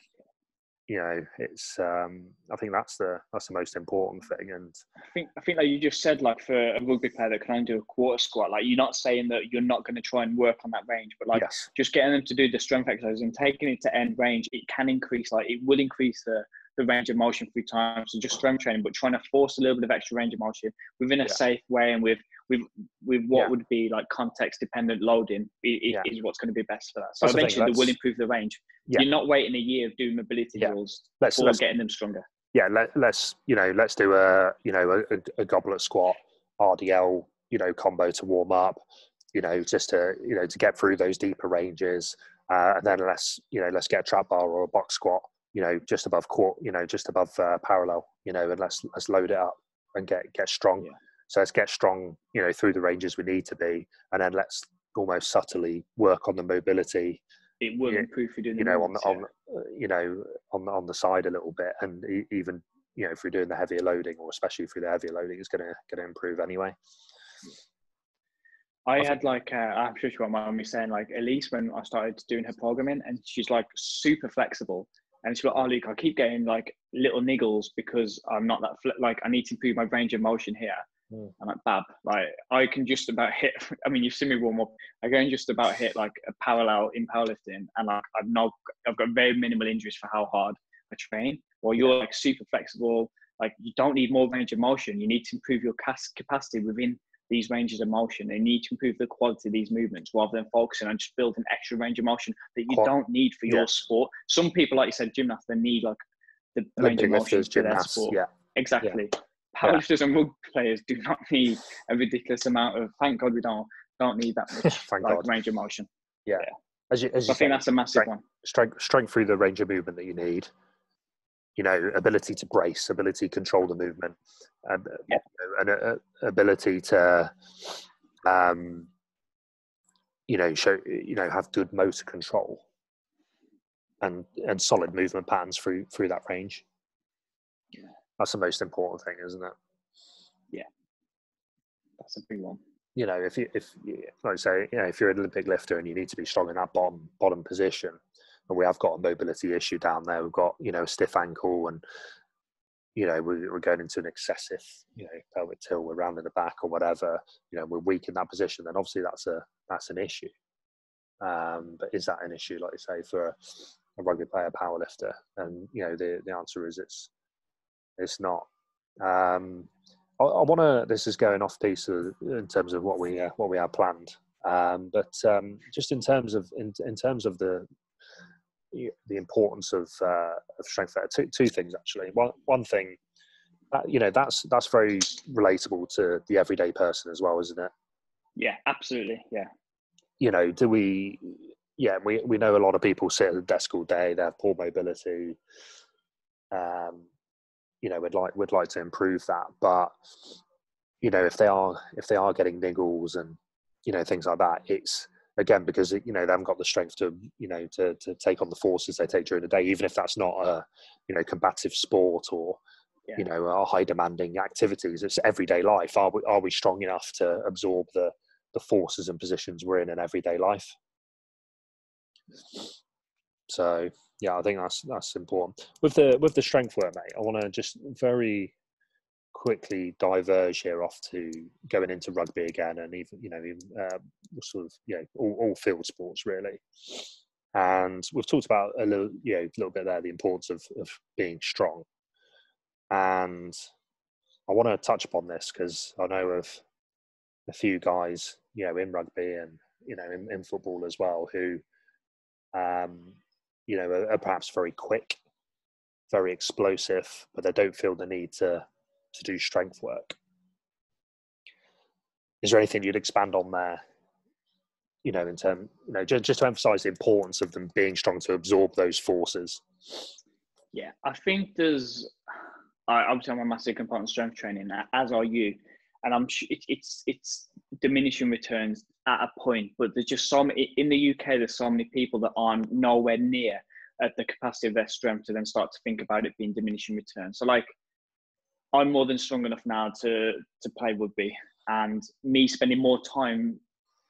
you know it's um i think that's the that's the most important thing and i think i think like you just said like for a rugby player that can only do a quarter squat like you're not saying that you're not going to try and work on that range but like yes. just getting them to do the strength exercises and taking it to end range it can increase like it will increase the the range of motion through time so just strength training but trying to force a little bit of extra range of motion within a yeah. safe way and with with with what yeah. would be like context dependent loading is, yeah. is what's going to be best for that. So That's eventually, they will improve the range. Yeah. You're not waiting a year of doing mobility drills let's, let's, getting them stronger. Yeah, let, us you know let's do a you know a, a goblet squat RDL you know combo to warm up. You know just to you know to get through those deeper ranges, uh, and then let's you know let's get a trap bar or a box squat. You know just above court. You know just above uh, parallel. You know and let's let's load it up and get get strong. So let's get strong, you know, through the ranges we need to be, and then let's almost subtly work on the mobility. It will you, improve you doing, you know, on the, on uh, you know on the, on the side a little bit, and even you know if we're doing the heavier loading, or especially through the heavier loading, it's going to going to improve anyway. I, I had like uh, I'm sure she won't mind me saying like Elise when I started doing her programming, and she's like super flexible. And she's like, "Oh, Luke, I keep getting like little niggles because I'm not that fl- like I need to improve my range of motion here." Mm. I'm like, Bab, like I can just about hit. *laughs* I mean, you've seen me warm up. I can just about hit like a parallel in powerlifting, and like I've not, I've got very minimal injuries for how hard I train. Well, you're like super flexible. Like you don't need more range of motion. You need to improve your capacity within these ranges of motion. You need to improve the quality of these movements rather than focusing on just building extra range of motion that you don't need for yeah. your sport. Some people, like you said, gymnasts, they need like the range of motion for their sport. Yeah. Exactly. Yeah powerlifters yeah. and rugby players do not need a ridiculous amount of. Thank God we don't don't need that much *laughs* like, God. range of motion. Yeah, yeah. As you, as you I think that's a massive strength, one. Strength, strength through the range of movement that you need. You know, ability to brace, ability to control the movement, um, yeah. and uh, ability to, um, you know, show you know have good motor control, and and solid movement patterns through through that range. That's the most important thing, isn't it? Yeah, that's a big one. You know, if you if like I say, you know, if you're an Olympic lifter and you need to be strong in that bottom bottom position, and we have got a mobility issue down there, we've got you know a stiff ankle and you know we're, going into an excessive you know pelvic tilt we're round in the back or whatever you know we're weak in that position then obviously that's a that's an issue um, but is that an issue like you say for a, a rugby player power lifter and you know the, the answer is it's it's not. Um, I, I want to. This is going off piece of, in terms of what we uh, what we have planned. Um, but um, just in terms of in, in terms of the the importance of uh, of strength there, two two things actually. One one thing, uh, you know, that's that's very relatable to the everyday person as well, isn't it? Yeah, absolutely. Yeah. You know, do we? Yeah, we we know a lot of people sit at the desk all day. They have poor mobility. Um, you know would like would like to improve that. But you know if they are if they are getting niggles and you know things like that it's again because you know they haven't got the strength to you know to to take on the forces they take during the day even if that's not a you know combative sport or yeah. you know a high demanding activities it's everyday life. Are we are we strong enough to absorb the the forces and positions we're in in everyday life so yeah, I think that's that's important. With the with the strength work, mate, I want to just very quickly diverge here off to going into rugby again, and even you know, even, uh, sort of you know, all, all field sports really. And we've talked about a little, you know, a little bit there the importance of of being strong. And I want to touch upon this because I know of a few guys, you know, in rugby and you know, in, in football as well, who um, you know, are, are perhaps very quick, very explosive, but they don't feel the need to to do strength work. Is there anything you'd expand on there? You know, in term, you know, just, just to emphasize the importance of them being strong to absorb those forces. Yeah, I think there's. I obviously I'm a massive component strength training, as are you, and I'm. It's it's diminishing returns at a point, but there's just so many in the UK. There's so many people that aren't nowhere near at the capacity of their strength to then start to think about it being diminishing returns. So like I'm more than strong enough now to to play rugby and me spending more time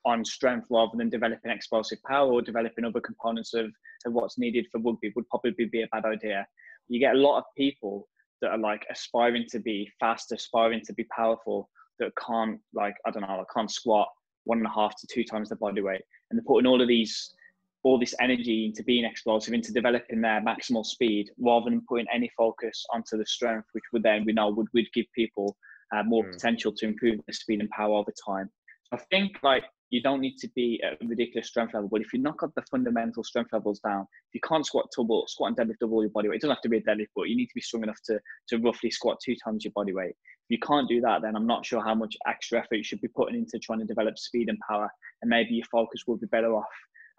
on strength rather than developing explosive power or developing other components of, of what's needed for rugby would probably be a bad idea. You get a lot of people that are like aspiring to be fast, aspiring to be powerful, that can't like I don't know, I can't squat one and a half to two times their body weight, and they're putting all of these all this energy into being explosive, into developing their maximal speed, rather than putting any focus onto the strength, which would then we know would would give people uh, more mm. potential to improve their speed and power over time. So I think like you don't need to be at a ridiculous strength level, but if you knock up the fundamental strength levels down, if you can't squat double, squat and deadlift double your body weight, it doesn't have to be a deadlift, but you need to be strong enough to to roughly squat two times your body weight. If you can't do that, then I'm not sure how much extra effort you should be putting into trying to develop speed and power, and maybe your focus would be better off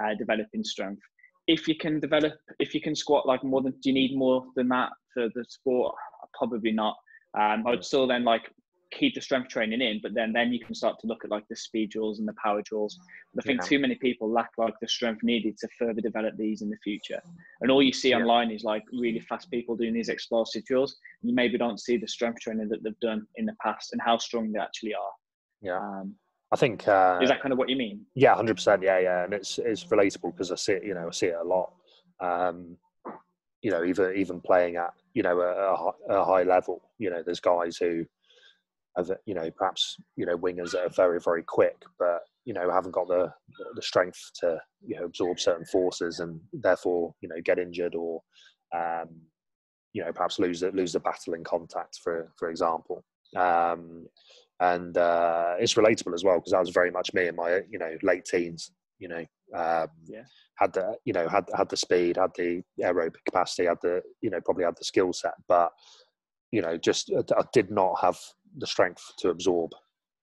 uh, developing strength. If you can develop, if you can squat like more than, do you need more than that for the sport? Probably not. Um, I'd still then like keep the strength training in, but then then you can start to look at like the speed drills and the power drills. But I think yeah. too many people lack like the strength needed to further develop these in the future. And all you see yeah. online is like really fast people doing these explosive drills. You maybe don't see the strength training that they've done in the past and how strong they actually are. Yeah. Um, I think uh, is that kind of what you mean? Yeah, hundred percent. Yeah, yeah, and it's it's relatable because I see it. You know, I see it a lot. Um, you know, even even playing at you know a, a, high level. You know, there's guys who you know perhaps you know wingers that are very very quick, but you know haven't got the the strength to you know absorb certain forces and therefore you know get injured or um, you know perhaps lose lose the battle in contact for for example. Um, and uh, it's relatable as well because that was very much me in my you know late teens. You know, um, yeah. had the you know had had the speed, had the aerobic capacity, had the you know probably had the skill set, but you know just uh, I did not have the strength to absorb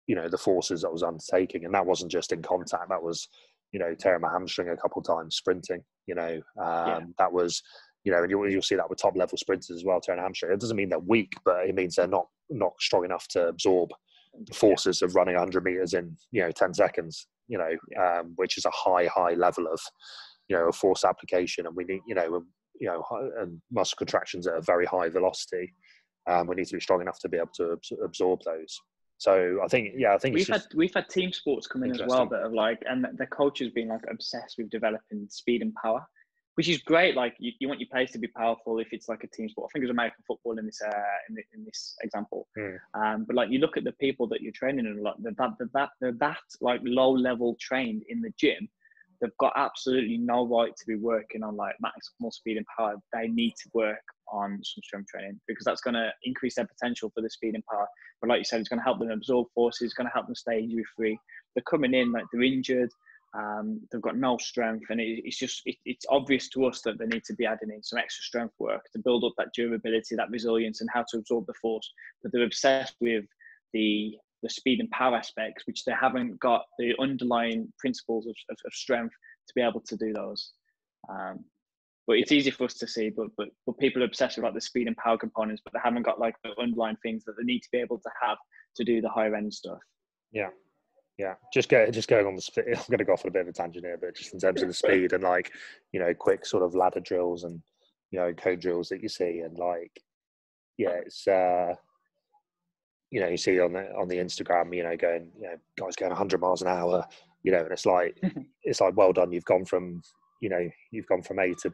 you know the forces that I was undertaking, and that wasn't just in contact. That was you know tearing my hamstring a couple of times sprinting. You know um, yeah. that was you know, and you'll, you'll see that with top level sprinters as well, tearing a hamstring. It doesn't mean they're weak, but it means they're not not strong enough to absorb the forces of running 100 meters in you know 10 seconds you know um, which is a high high level of you know force application and we need you know you know and muscle contractions at a very high velocity um, we need to be strong enough to be able to absorb those so I think, yeah, I think we've had we've had team sports come in as well that have like, and the coaches being like obsessed with developing speed and power which is great. Like you, you want your players to be powerful if it's like a team sport. I think it was American football in this uh, in, the, in this example. Mm. Um, but like you look at the people that you're training and like that that that they're that like low level trained in the gym. They've got absolutely no right to be working on like maximal speed and power. They need to work on some strength training because that's going to increase their potential for the speed and power. But like you said, it's going to help them absorb forces. It's going to help them stay injury free. They're coming in like they're injured um, they've got no strength, and it, it's just it, it's obvious to us that they need to be adding in some extra strength work to build up that durability, that resilience, and how to absorb the force. But they're obsessed with the the speed and power aspects, which they haven't got the underlying principles of, of, of strength to be able to do those. Um, but it's easy for us to see. But but but people are obsessed with like the speed and power components, but they haven't got like the underlying things that they need to be able to have to do the higher end stuff. Yeah, yeah, just go, just going on the. speed. *laughs* I'm going to go off on a bit of a tangent here, but just in terms of the *laughs* speed and like you know quick sort of ladder drills and you know cone drills that you see and like yeah, it's uh you know you see on the on the Instagram you know going you know guys going 100 miles an hour you know and it's like *laughs* it's like well done you've gone from you know you've gone from A to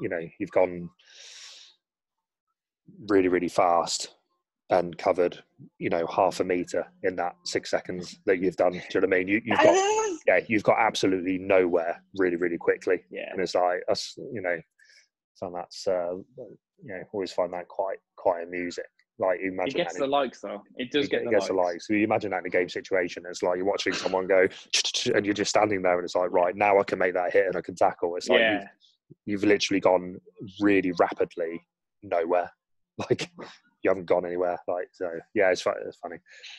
you know you've gone really really fast and covered, you know, half a meter in that six seconds that you've done. Do you know what I mean? You, have got, *laughs* yeah, you've got absolutely nowhere really, really quickly. Yeah. And it's like us, you know, so that's, uh, you know, always find that quite, quite amusing. Like you imagine it gets the likes though. It does it, get it the gets likes. the likes. So you imagine that in a game situation. It's like you're watching someone go, *tsk* and you're just standing there, and it's like, right now I can make that hit and I can tackle. It's like yeah. you've, you've literally gone really rapidly nowhere. *laughs* Like you haven't gone anywhere. Like so, yeah, it's, it's funny.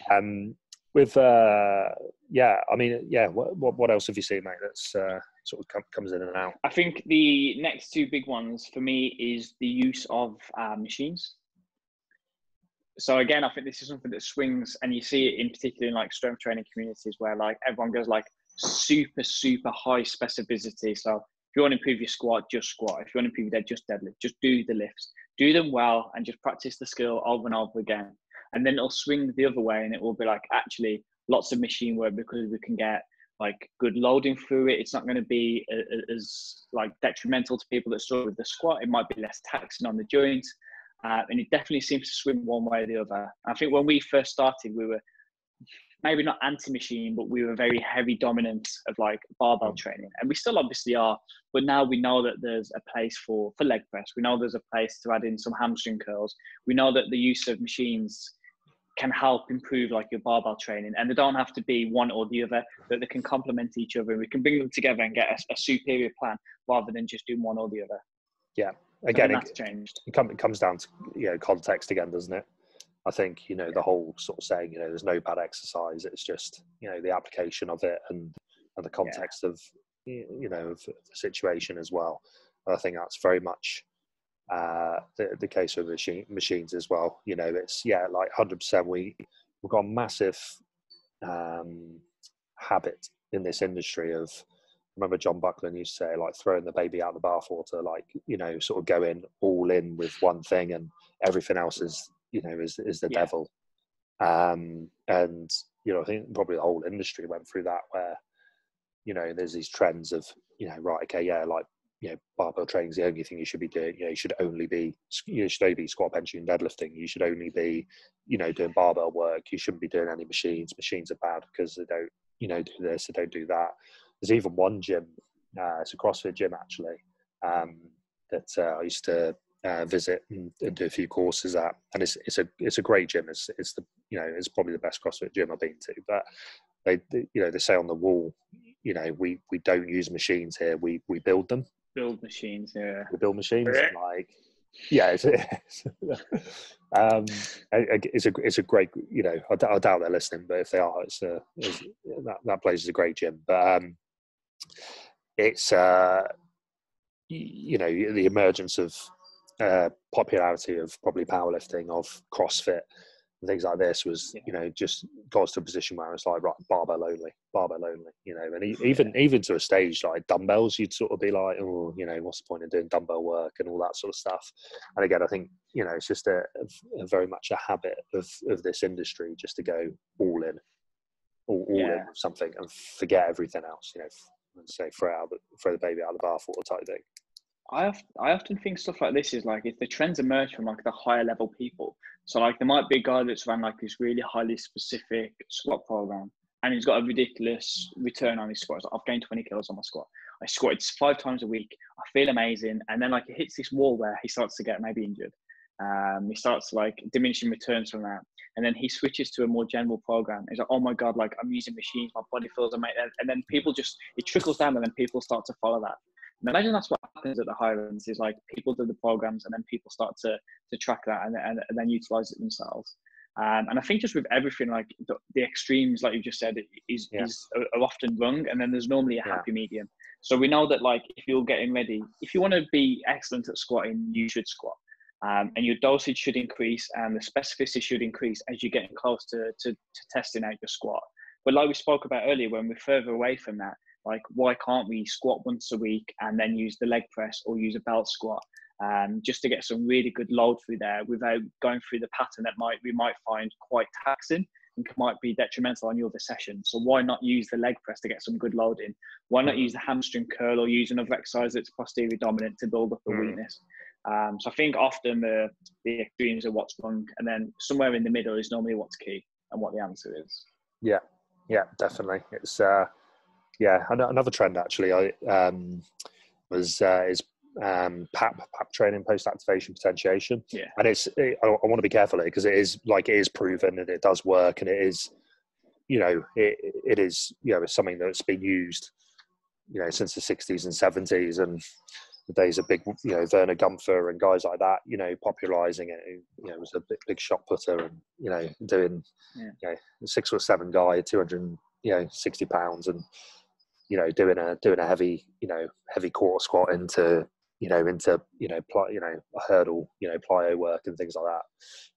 Um, with uh, yeah, I mean, yeah. What, what, what else have you seen, mate? That's uh, sort of com- comes in and out. I think the next two big ones for me is the use of uh, machines. So again, I think this is something that swings, and you see it in particular in like strength training communities where like everyone goes like super super high specificity. So If you want to improve your squat, just squat. If you want to improve your dead, just deadlift. Just do the lifts. Do them well and just practice the skill over and over again. And then it'll swing the other way and it will be like actually lots of machine work because we can get like good loading through it. It's not going to be as like detrimental to people that struggle with the squat. It might be less taxing on the joints. Uh, and it definitely seems to swing one way or the other. I think when we first started, we were maybe not anti-machine, but we were very heavy dominant of like barbell mm. training, and we still obviously are. But now we know that there's a place for for leg press. We know there's a place to add in some hamstring curls. We know that the use of machines can help improve like your barbell training, and they don't have to be one or the other. That they can complement each other. And we can bring them together and get a, a superior plan rather than just doing one or the other. Yeah, again, it, changed. It comes down to you know context again, doesn't it? I think you know the whole sort of saying you know there's no bad exercise. It's just you know the application of it and and the context yeah. of you know of the situation as well. And I think that's very much uh, the the case with machine, machines as well. You know, it's yeah like hundred percent. We we've got a massive um, habit in this industry of remember John Buckland used to say like throwing the baby out the bathwater, like you know, sort of going all in with one thing and everything else is you know is is the yeah. devil. Um, and you know, I think probably the whole industry went through that where you know there's these trends of you know right okay yeah like you know barbell training is the only thing you should be doing. You know you should only be you should only be squat benching and deadlifting. You should only be you know doing barbell work. You shouldn't be doing any machines. Machines are bad because they don't you know do this they don't do that. There's even one gym, uh, it's a CrossFit gym actually, um, that uh, I used to uh, visit and, and, do a few courses at, and it's it's a it's a great gym. It's it's the you know it's probably the best CrossFit gym I've been to. But they, they you know they say on the wall, you know we we don't use machines here. We we build them. Build machines, yeah. We build machines like yeah, it's, *laughs* it's, um, it's a it's a great you know I, I, doubt they're listening, but if they are, it's, a, it's that that place is a great gym. But um, it's uh, you know the emergence of uh, popularity of probably powerlifting of CrossFit and things like this was yeah. you know just got to a position where it's like right barbell only barbell only you know and *laughs* even yeah. even to a stage like dumbbells you'd sort of be like oh you know what's the point in doing dumbbell work and all that sort of stuff and again i think you know it's just a, a very much a habit of of this industry just to go all in all, all yeah. in with something and forget everything else you know and say throw out the, throw the baby out of the bathwater type thing. I I often think stuff like this is like if the trends emerge from like the higher level people. So like there might be a guy that's run like this really highly specific squat program and he's got a ridiculous return on his squats. I've gained 20 kilos on my squat. I squat five times a week. I feel amazing. And then like it hits this wall where he starts to get maybe injured. Um, he starts like diminishing returns from that and then he switches to a more general program. He's like, oh my god, like I'm using machines, my body feels amazing, and then people just it trickles down, and then people start to follow that. And imagine that's what happens at the Highlands is like people do the programs, and then people start to to track that and, and, and then utilize it themselves. Um, and I think just with everything, like the, the extremes, like you just said, is yeah. is are often wrong, and then there's normally a yeah. happy medium. So we know that like if you're getting ready, if you want to be excellent at squatting, you should squat. Um, and your dosage should increase and the specificity should increase as you're getting close to, to, to, testing out your squat. But like we spoke about earlier, when we're further away from that, like why can't we squat once a week and then use the leg press or use a belt squat um, just to get some really good load through there without going through the pattern that might we might find quite taxing and might be detrimental on your other session. So why not use the leg press to get some good load in? Why not use the hamstring curl or use another exercise that's posterior dominant to build up the mm. weakness? Um, so I think often the the extremes are what's wrong, and then somewhere in the middle is normally what's key and what the answer is. Yeah, yeah, definitely. It's uh, yeah, another trend actually. I um, was uh, is um, PAP PAP training post activation potentiation. Yeah, and it's it, I, I, want to be careful because it is like it is proven and it does work and it is you know it it is you know it's something that's been used you know since the 60s and 70s and the days of big, you know, Werner Günthör and guys like that, you know, popularizing it. You know, was a big, big shot putter and, you know, doing, yeah. you know, six or seven guy, 200, you know, 60 pounds and, you know, doing a, doing a heavy, you know, heavy quarter squat into, you know, into, you know, pl- you know, a hurdle, you know, plyo work and things like that.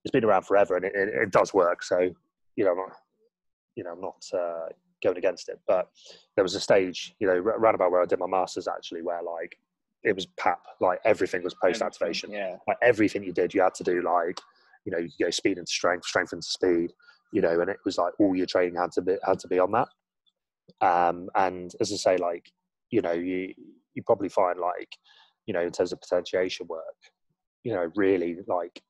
It's been around forever and it, it, it does work. So, you know, I'm not, you know, I'm not, uh, going against it. But there was a stage, you know, around about where I did my masters actually, where like it was PAP, like everything was post activation. Yeah. Like everything you did, you had to do like, you know, you go speed into strength, strength into speed, you know, and it was like all your training had to be had to be on that. Um, and as I say, like, you know, you you probably find like, you know, in terms of potentiation work, you know, really like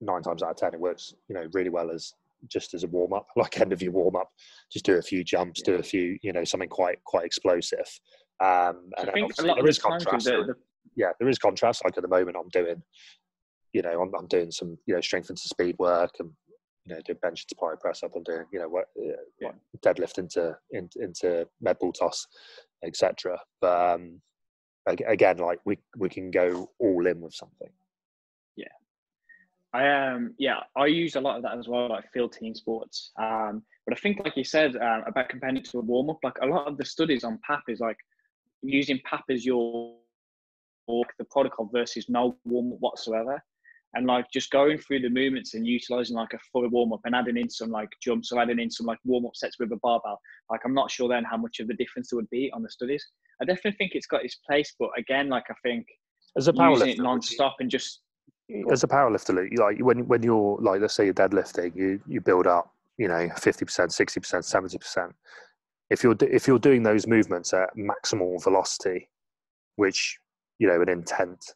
nine times out of ten it works, you know, really well as just as a warm up, *laughs* like end of your warm up, just do a few jumps, yeah. do a few, you know, something quite quite explosive. Um, and I think a lot there is contrast. The, the... Yeah, there is contrast. Like at the moment, I'm doing, you know, I'm, I'm doing some, you know, strength into speed work and you know, doing bench to plyo press up. I'm doing, you know, what, uh, yeah. deadlift into into, into med ball toss, etc. But um, again, like we we can go all in with something. Yeah. I um yeah, I use a lot of that as well, like field team sports. Um, but I think, like you said uh, about comparing it to a warm up, like a lot of the studies on PAP is like using PAP as your or the protocol versus no warm up whatsoever, and like just going through the movements and utilizing like a full warm up and adding in some like jumps or adding in some like warm up sets with a barbell. Like I'm not sure then how much of the difference there would be on the studies. I definitely think it's got its place, but again, like I think as a powerlifter, non-stop and just as a powerlifter, like when when you're like let's say you're deadlifting, you you build up, you know, fifty percent, sixty percent, seventy percent. If you're if you're doing those movements at maximal velocity, which you know an intent,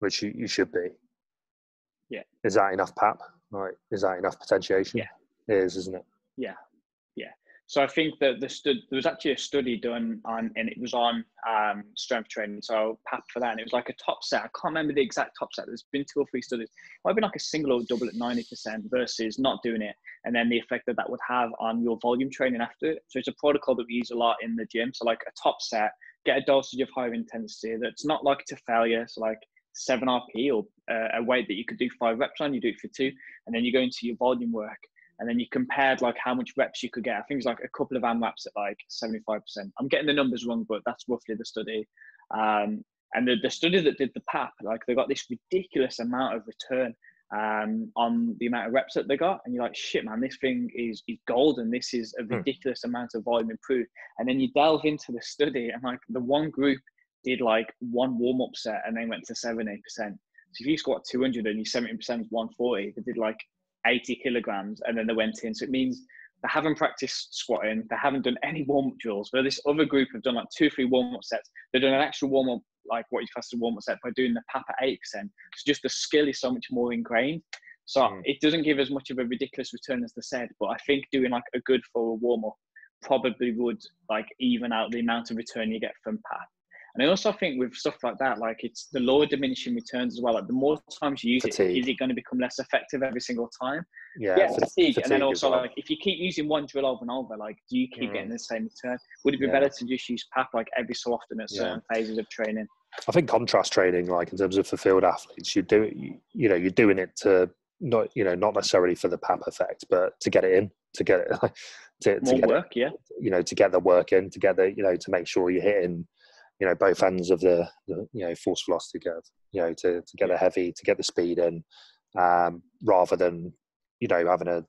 which you, you should be. Yeah. Is that enough PAP? Right. Is that enough potentiation? Yeah. It is, isn't it? Yeah. Yeah. So I think that the stud, there was actually a study done on, and it was on um, strength training. So PAP for that, and it was like a top set. I can't remember the exact top set. There's been two or three studies. It might be like a single or double at ninety percent versus not doing it, and then the effect that that would have on your volume training after it. So it's a protocol that we use a lot in the gym. So like a top set, get a dosage of higher intensity that's not like to failure. So like seven RP or uh, a weight that you could do five reps on, you do it for two, and then you go into your volume work and then you compared like how much reps you could get. I think it's like a couple of AMRAPs at like 75%. I'm getting the numbers wrong, but that's roughly the study. Um, and the, the study that did the PAP, like they got this ridiculous amount of return um, on the amount of reps that they got. And you're like, shit, man, this thing is, is golden. This is a hmm. ridiculous hmm. amount of volume improved. And then you delve into the study and like the one group did like one warm up set and then went to 7 8%. So if you squat 200 and you 70% is 140, they did like 80 kilograms and then they went in. So it means they haven't practiced squatting, they haven't done any warm up drills. But this other group have done like two, three warm up sets. They've done an actual warm up, like what you class as a warm up set by doing the PAP at 8%. So just the skill is so much more ingrained. So mm. it doesn't give as much of a ridiculous return as they said, but I think doing like a good for a warm up probably would like even out the amount of return you get from PAP. And I also think with stuff like that, like it's the lower diminishing returns as well. Like the more times you use fatigue. it, is it going to become less effective every single time? Yeah, yeah fatigue. fatigue. And then also well. like if you keep using one drill over and over, like do you keep mm. getting the same return? Would it be yeah. better to just use PAP like every so often at certain yeah. phases of training? I think contrast training, like in terms of for field athletes, you do you, you know you're doing it to not you know not necessarily for the PAP effect, but to get it in, to get it *laughs* to, to get work, it, yeah. You know, to get the work in, to get the you know to make sure you're hitting you know both ends of the, the you know force velocity curve you know to, to get a heavy to get the speed in um, rather than you know having a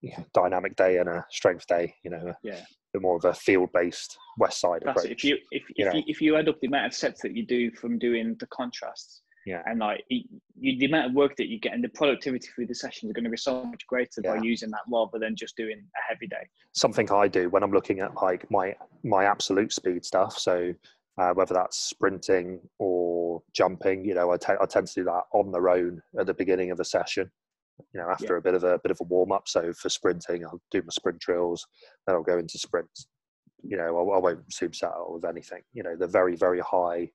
you know, dynamic day and a strength day you know yeah. bit more of a field based Westside approach if you if, you if, you, if you add up the amount of sets that you do from doing the contrasts yeah. and like you, the amount of work that you get and the productivity through the sessions are going to be so much greater yeah. by using that rather than just doing a heavy day. Something i do when i'm looking at like my my absolute speed stuff so uh, whether that's sprinting or jumping. You know, I, t- I tend to do that on their own at the beginning of a session. You know, after yeah. a bit of a bit of a warm up. So for sprinting, I'll do my sprint drills, then I'll go into sprints. You know, I, I won't superset out with anything. You know, the very very high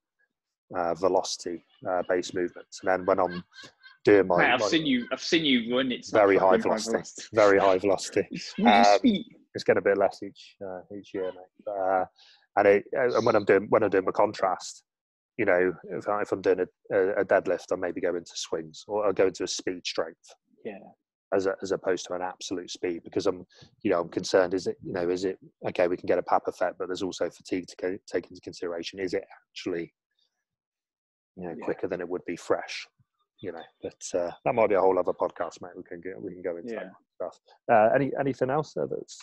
uh, velocity uh, based movements, and then when I'm doing my, Mate, I've my, seen you. I've seen you run. It's very high velocity, velocity, Very high velocity. *laughs* um, it's getting a bit less each uh, each year, mate. But, uh, and, it, and when I'm doing when I'm doing my contrast, you know, if, I, am doing a, a, deadlift, I maybe go into swings or I'll go into a speed strength. Yeah. As, a, as opposed to an absolute speed because I'm, you know, I'm concerned. Is it, you know, is it okay? We can get a PAP effect, but there's also fatigue to take into consideration. Is it actually, you know, yeah. quicker than it would be fresh? You know, but uh, that might be a whole other podcast, mate. We can get we can go into yeah. that stuff. Uh, any anything else there that's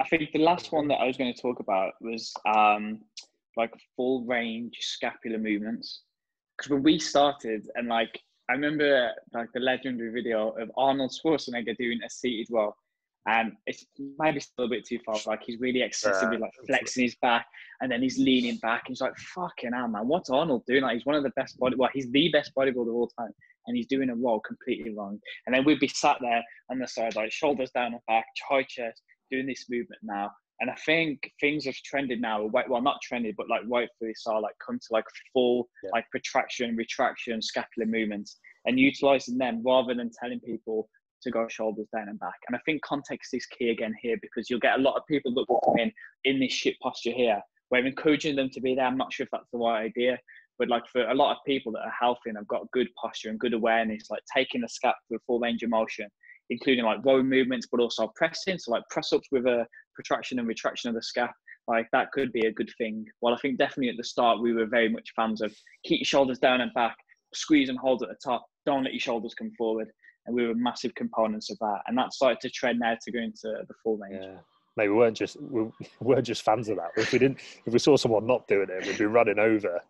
I think the last one that I was going to talk about was um, like full range scapular movements. Because when we started, and like I remember like the legendary video of Arnold Schwarzenegger doing a seated row, and it's maybe still a bit too far. Like he's really excessively like flexing his back, and then he's leaning back. And he's like, "Fucking hell, man! What's Arnold doing? Like he's one of the best body. Well, he's the best bodybuilder of all time, and he's doing a roll completely wrong. And then we'd be sat there on the side, like shoulders down and back, high chest, doing this movement now. And I think things have trended now. Well, not trended, but like rightfully so, like come to like full yeah. like protraction, retraction, scapular movements, and utilizing them rather than telling people to go shoulders down and back. And I think context is key again here because you'll get a lot of people that will come in in this shit posture here. We're encouraging them to be there. I'm not sure if that's the right idea, but like for a lot of people that are healthy and have got good posture and good awareness, like taking the scap through full range of motion, including like row movements, but also pressing. So like press ups with a protraction and retraction of the scap, like that could be a good thing. Well, I think definitely at the start we were very much fans of keep your shoulders down and back, squeeze and hold at the top, don't let your shoulders come forward. And we were massive components of that. And that started to trend now to go into the full range. Yeah. Maybe we weren't just we *laughs* weren't just fans of that. If we didn't, if we saw someone not doing it, we'd be running over.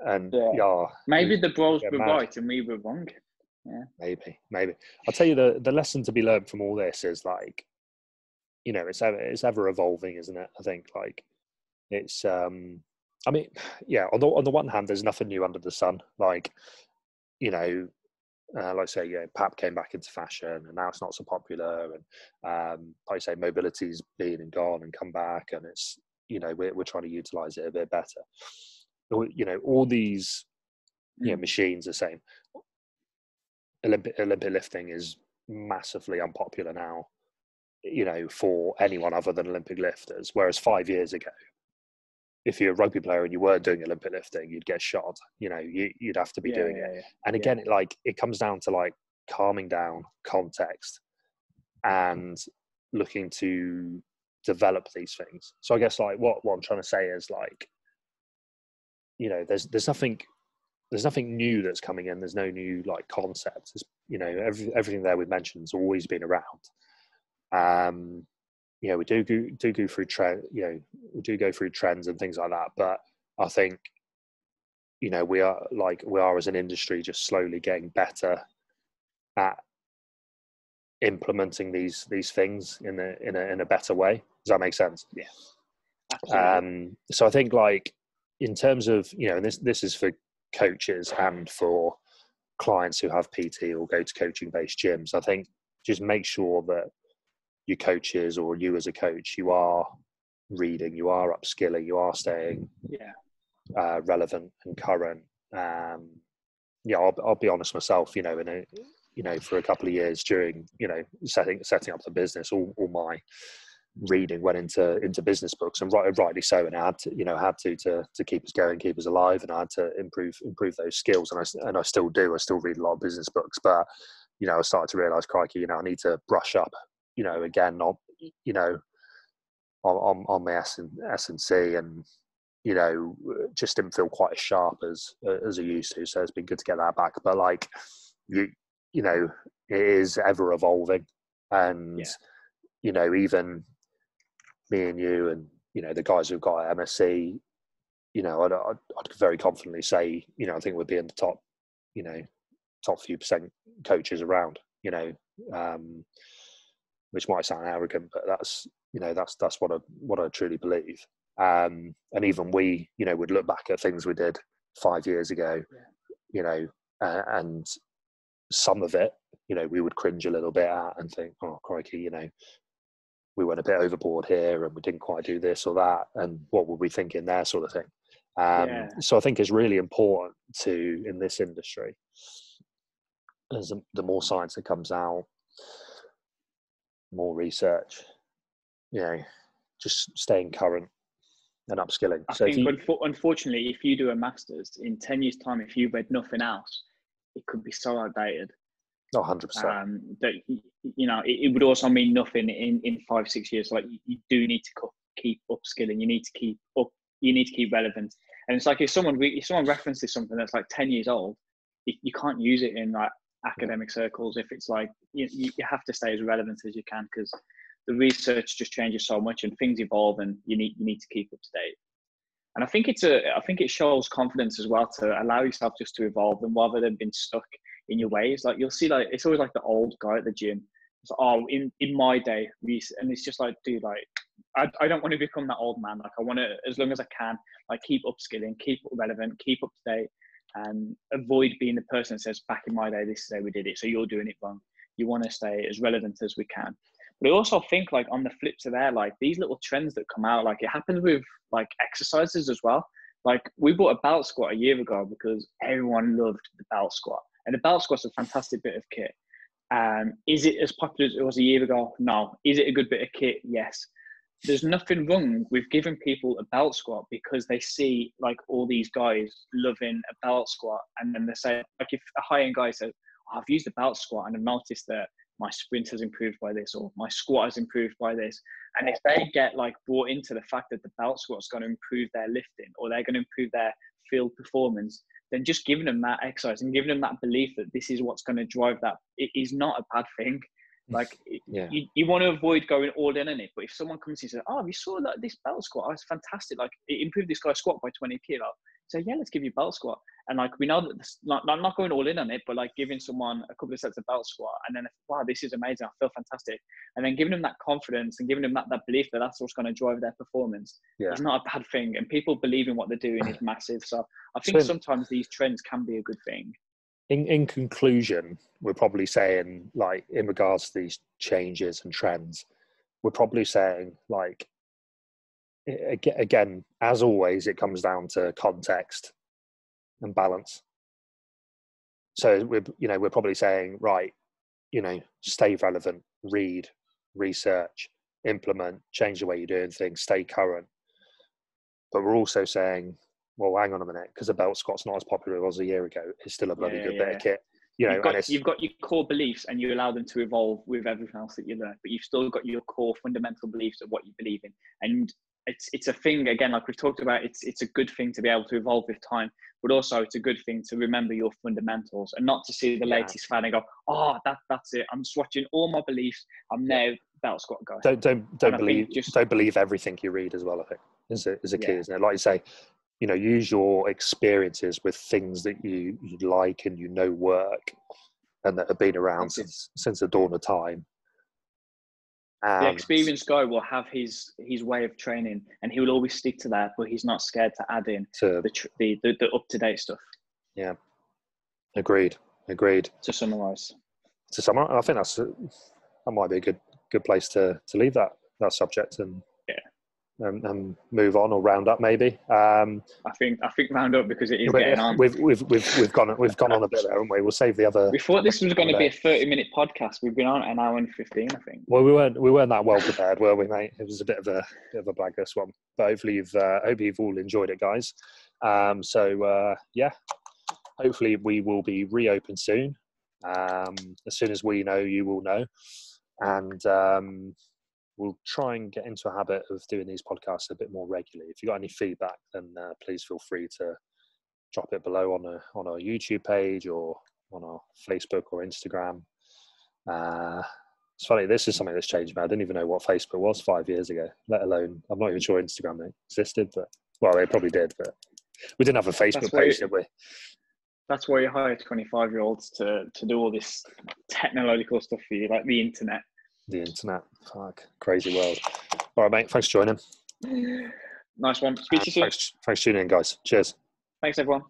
And yeah, yeah maybe the bros were mad. right and we were wrong. Yeah, maybe, maybe. I'll tell you the the lesson to be learned from all this is like, you know, it's ever it's ever evolving, isn't it? I think like it's um I mean, *sighs* yeah. On the on the one hand, there's nothing new under the sun. Like, you know, uh, like I say, yeah, PAP came back into fashion, and now it's not so popular. And um, like I say, mobility's been and gone and come back, and it's you know we're we're trying to utilize it a bit better. You know, all these you know, mm. machines are saying Olympic Olympic lifting is massively unpopular now. You know, for anyone other than Olympic lifters, whereas five years ago, if you're a rugby player and you weren't doing Olympic lifting, you'd get shot. You know, you, would have to be yeah, doing yeah, it. And again, it, like it comes down to like calming down, context, and looking to develop these things. So I guess like what what I'm trying to say is like, you know, there's there's nothing there's nothing new that's coming in. There's no new like concepts. It's, you know, every, everything there we've mentioned has always been around. Um, you know, we do go, do go through trend, you know, we do go through trends and things like that. But I think, you know, we are like we are as an industry just slowly getting better at implementing these these things in a in a in a better way. Does that make sense? Yeah. Um, so I think like in terms of you know, and this this is for coaches and for clients who have PT or go to coaching based gyms. I think just make sure that your coaches or you as a coach, you are reading, you are upskilling, you are staying yeah. uh, relevant and current. Um, yeah, I'll, I'll be honest myself. You know, in a you know for a couple of years during you know setting setting up the business, all, all my reading went into into business books and right, rightly so and I had to you know had to to to keep us going keep us alive and I had to improve improve those skills and I and I still do I still read a lot of business books but you know I started to realize crikey you know I need to brush up you know, again, on you know, on on, on my S and S and C, and you know, just didn't feel quite as sharp as as I used to. So it's been good to get that back. But like, you you know, it is ever evolving, and yeah. you know, even me and you, and you know, the guys who've got MSc, you know, I'd, I'd, I'd very confidently say, you know, I think we'd be in the top, you know, top few percent coaches around. You know, um, which might sound arrogant, but that's you know that's that's what I what I truly believe. Um, and even we, you know, would look back at things we did five years ago, you know, uh, and some of it, you know, we would cringe a little bit at and think, oh crikey, you know, we went a bit overboard here and we didn't quite do this or that, and what were we thinking there, sort of thing. Um, yeah. So I think it's really important to in this industry, as the more science that comes out, more research, you know, just staying current and upskilling. I so think, you, unfortunately, if you do a master's in 10 years' time, if you read nothing else, it could be so outdated. Not 100%. Um, that, you know, it, it, would also mean nothing in, in five, six years. Like, you, you do need to keep upskilling, you need to keep up, you need to keep relevant. And it's like if someone if someone references something that's like 10 years old, you, you can't use it in like academic circles if it's like you, you have to stay as relevant as you can because the research just changes so much and things evolve and you need you need to keep up to date and i think it's a i think it shows confidence as well to allow yourself just to evolve and rather than being stuck in your ways. Like you'll see like it's always like the old guy at the gym. It's like, oh in in my day and it's just like dude like I, I don't want to become that old man. Like i want to as long as i can like keep upskilling keep relevant keep up to date and avoid being the person that says back in my day this is how we did it so you're doing it wrong you want to stay as relevant as we can. But I also think like on the flip to there, like these little trends that come out, like it happens with like exercises as well. Like we bought a belt squat a year ago because everyone loved the belt squat. And the belt squat's a fantastic bit of kit. Um, is it as popular as it was a year ago? No. Is it a good bit of kit? Yes. There's nothing wrong with giving people a belt squat because they see like all these guys loving a belt squat, and then they say like if a high end guy says, oh, "I've used the belt squat and I've noticed that my sprint has improved by this or my squat has improved by this and if they get like brought into the fact that the belt squat's going to improve their lifting or they're going to improve their field performance then just giving them that exercise and giving them that belief that this is what's going to drive that it is not a bad thing. *laughs* Like yeah. you, you want to avoid going all in on it but if someone comes and says oh you saw that this belt squat? Oh, it's fantastic like it improved this guy's squat by 20 kilo so yeah let's give you belt squat and like we know that this, not, I'm not going all in on it, but like giving someone a couple of sets of belt squat and then wow, this is amazing. I feel fantastic. And then giving them that confidence and giving them that, that belief that that's what's going to drive their performance yeah. is not a bad thing. And people believing what they're doing is *laughs* massive. So I think so, sometimes these trends can be a good thing. In, in conclusion, we're probably saying like in regards to these changes and trends, we're probably saying like again, as always, it comes down to context and balance. So we're you know we're probably saying right, you know, stay relevant, read, research, implement, change the way you're doing things, stay current. But we're also saying, well, hang on a minute, because the belt squat's not as popular as it was a year ago. It's still a bloody yeah, good yeah. bit of kit. You know, you've got, you've got your core beliefs and you allow them to evolve with everything else that you learn, but you've still got your core fundamental beliefs of what you believe in. And it's it's a thing again, like we've talked about. It's it's a good thing to be able to evolve with time, but also it's a good thing to remember your fundamentals and not to see the yeah. latest fad and go, oh, that that's it. I'm swatching all my beliefs. I'm now belt squat guy. Don't don't don't believe just don't believe everything you read as well. I think is a, is a key, yeah. isn't it? Like you say, you know, use your experiences with things that you, you like and you know work and that have been around since since the dawn of time the um, experienced guy will have his his way of training, and he will always stick to that. But he's not scared to add in to, the, the, the, the up to date stuff. Yeah, agreed. Agreed. To summarize, to summarize, I think that's that might be a good good place to to leave that that subject and and, and, move on or round up maybe. Um, I think I think round up because it is getting on. We've we've we've we've gone we've gone on a bit there, haven't we? We'll save the other. We thought this was going to be a thirty minute podcast. We've been on an hour and fifteen, I think. Well, we weren't we weren't that well prepared, were we, mate? It was a bit of a bit of a blag this one, but hopefully you've uh, hope you've all enjoyed it, guys. Um, so uh, yeah, hopefully we will be reopened soon. Um, as soon as we know, you will know, and. We'll try and get into a habit of doing these podcasts a bit more regularly. If you've got any feedback, then uh, please feel free to drop it below on a, on our YouTube page or on our Facebook or Instagram. Uh, it's funny, this is something that's changed, man. I didn't even know what Facebook was five years ago, let alone, I'm not even sure Instagram existed, but well, it probably did, but we didn't have a Facebook page, did we? That's why you hire 25 year olds to, to do all this technological stuff for you, like the internet the internet. Fuck, crazy world. All right, mate. Thanks for joining. *sighs* Nice one. Speak to you uh, soon. Thanks, thanks for tuning in, guys. Cheers. Thanks, everyone.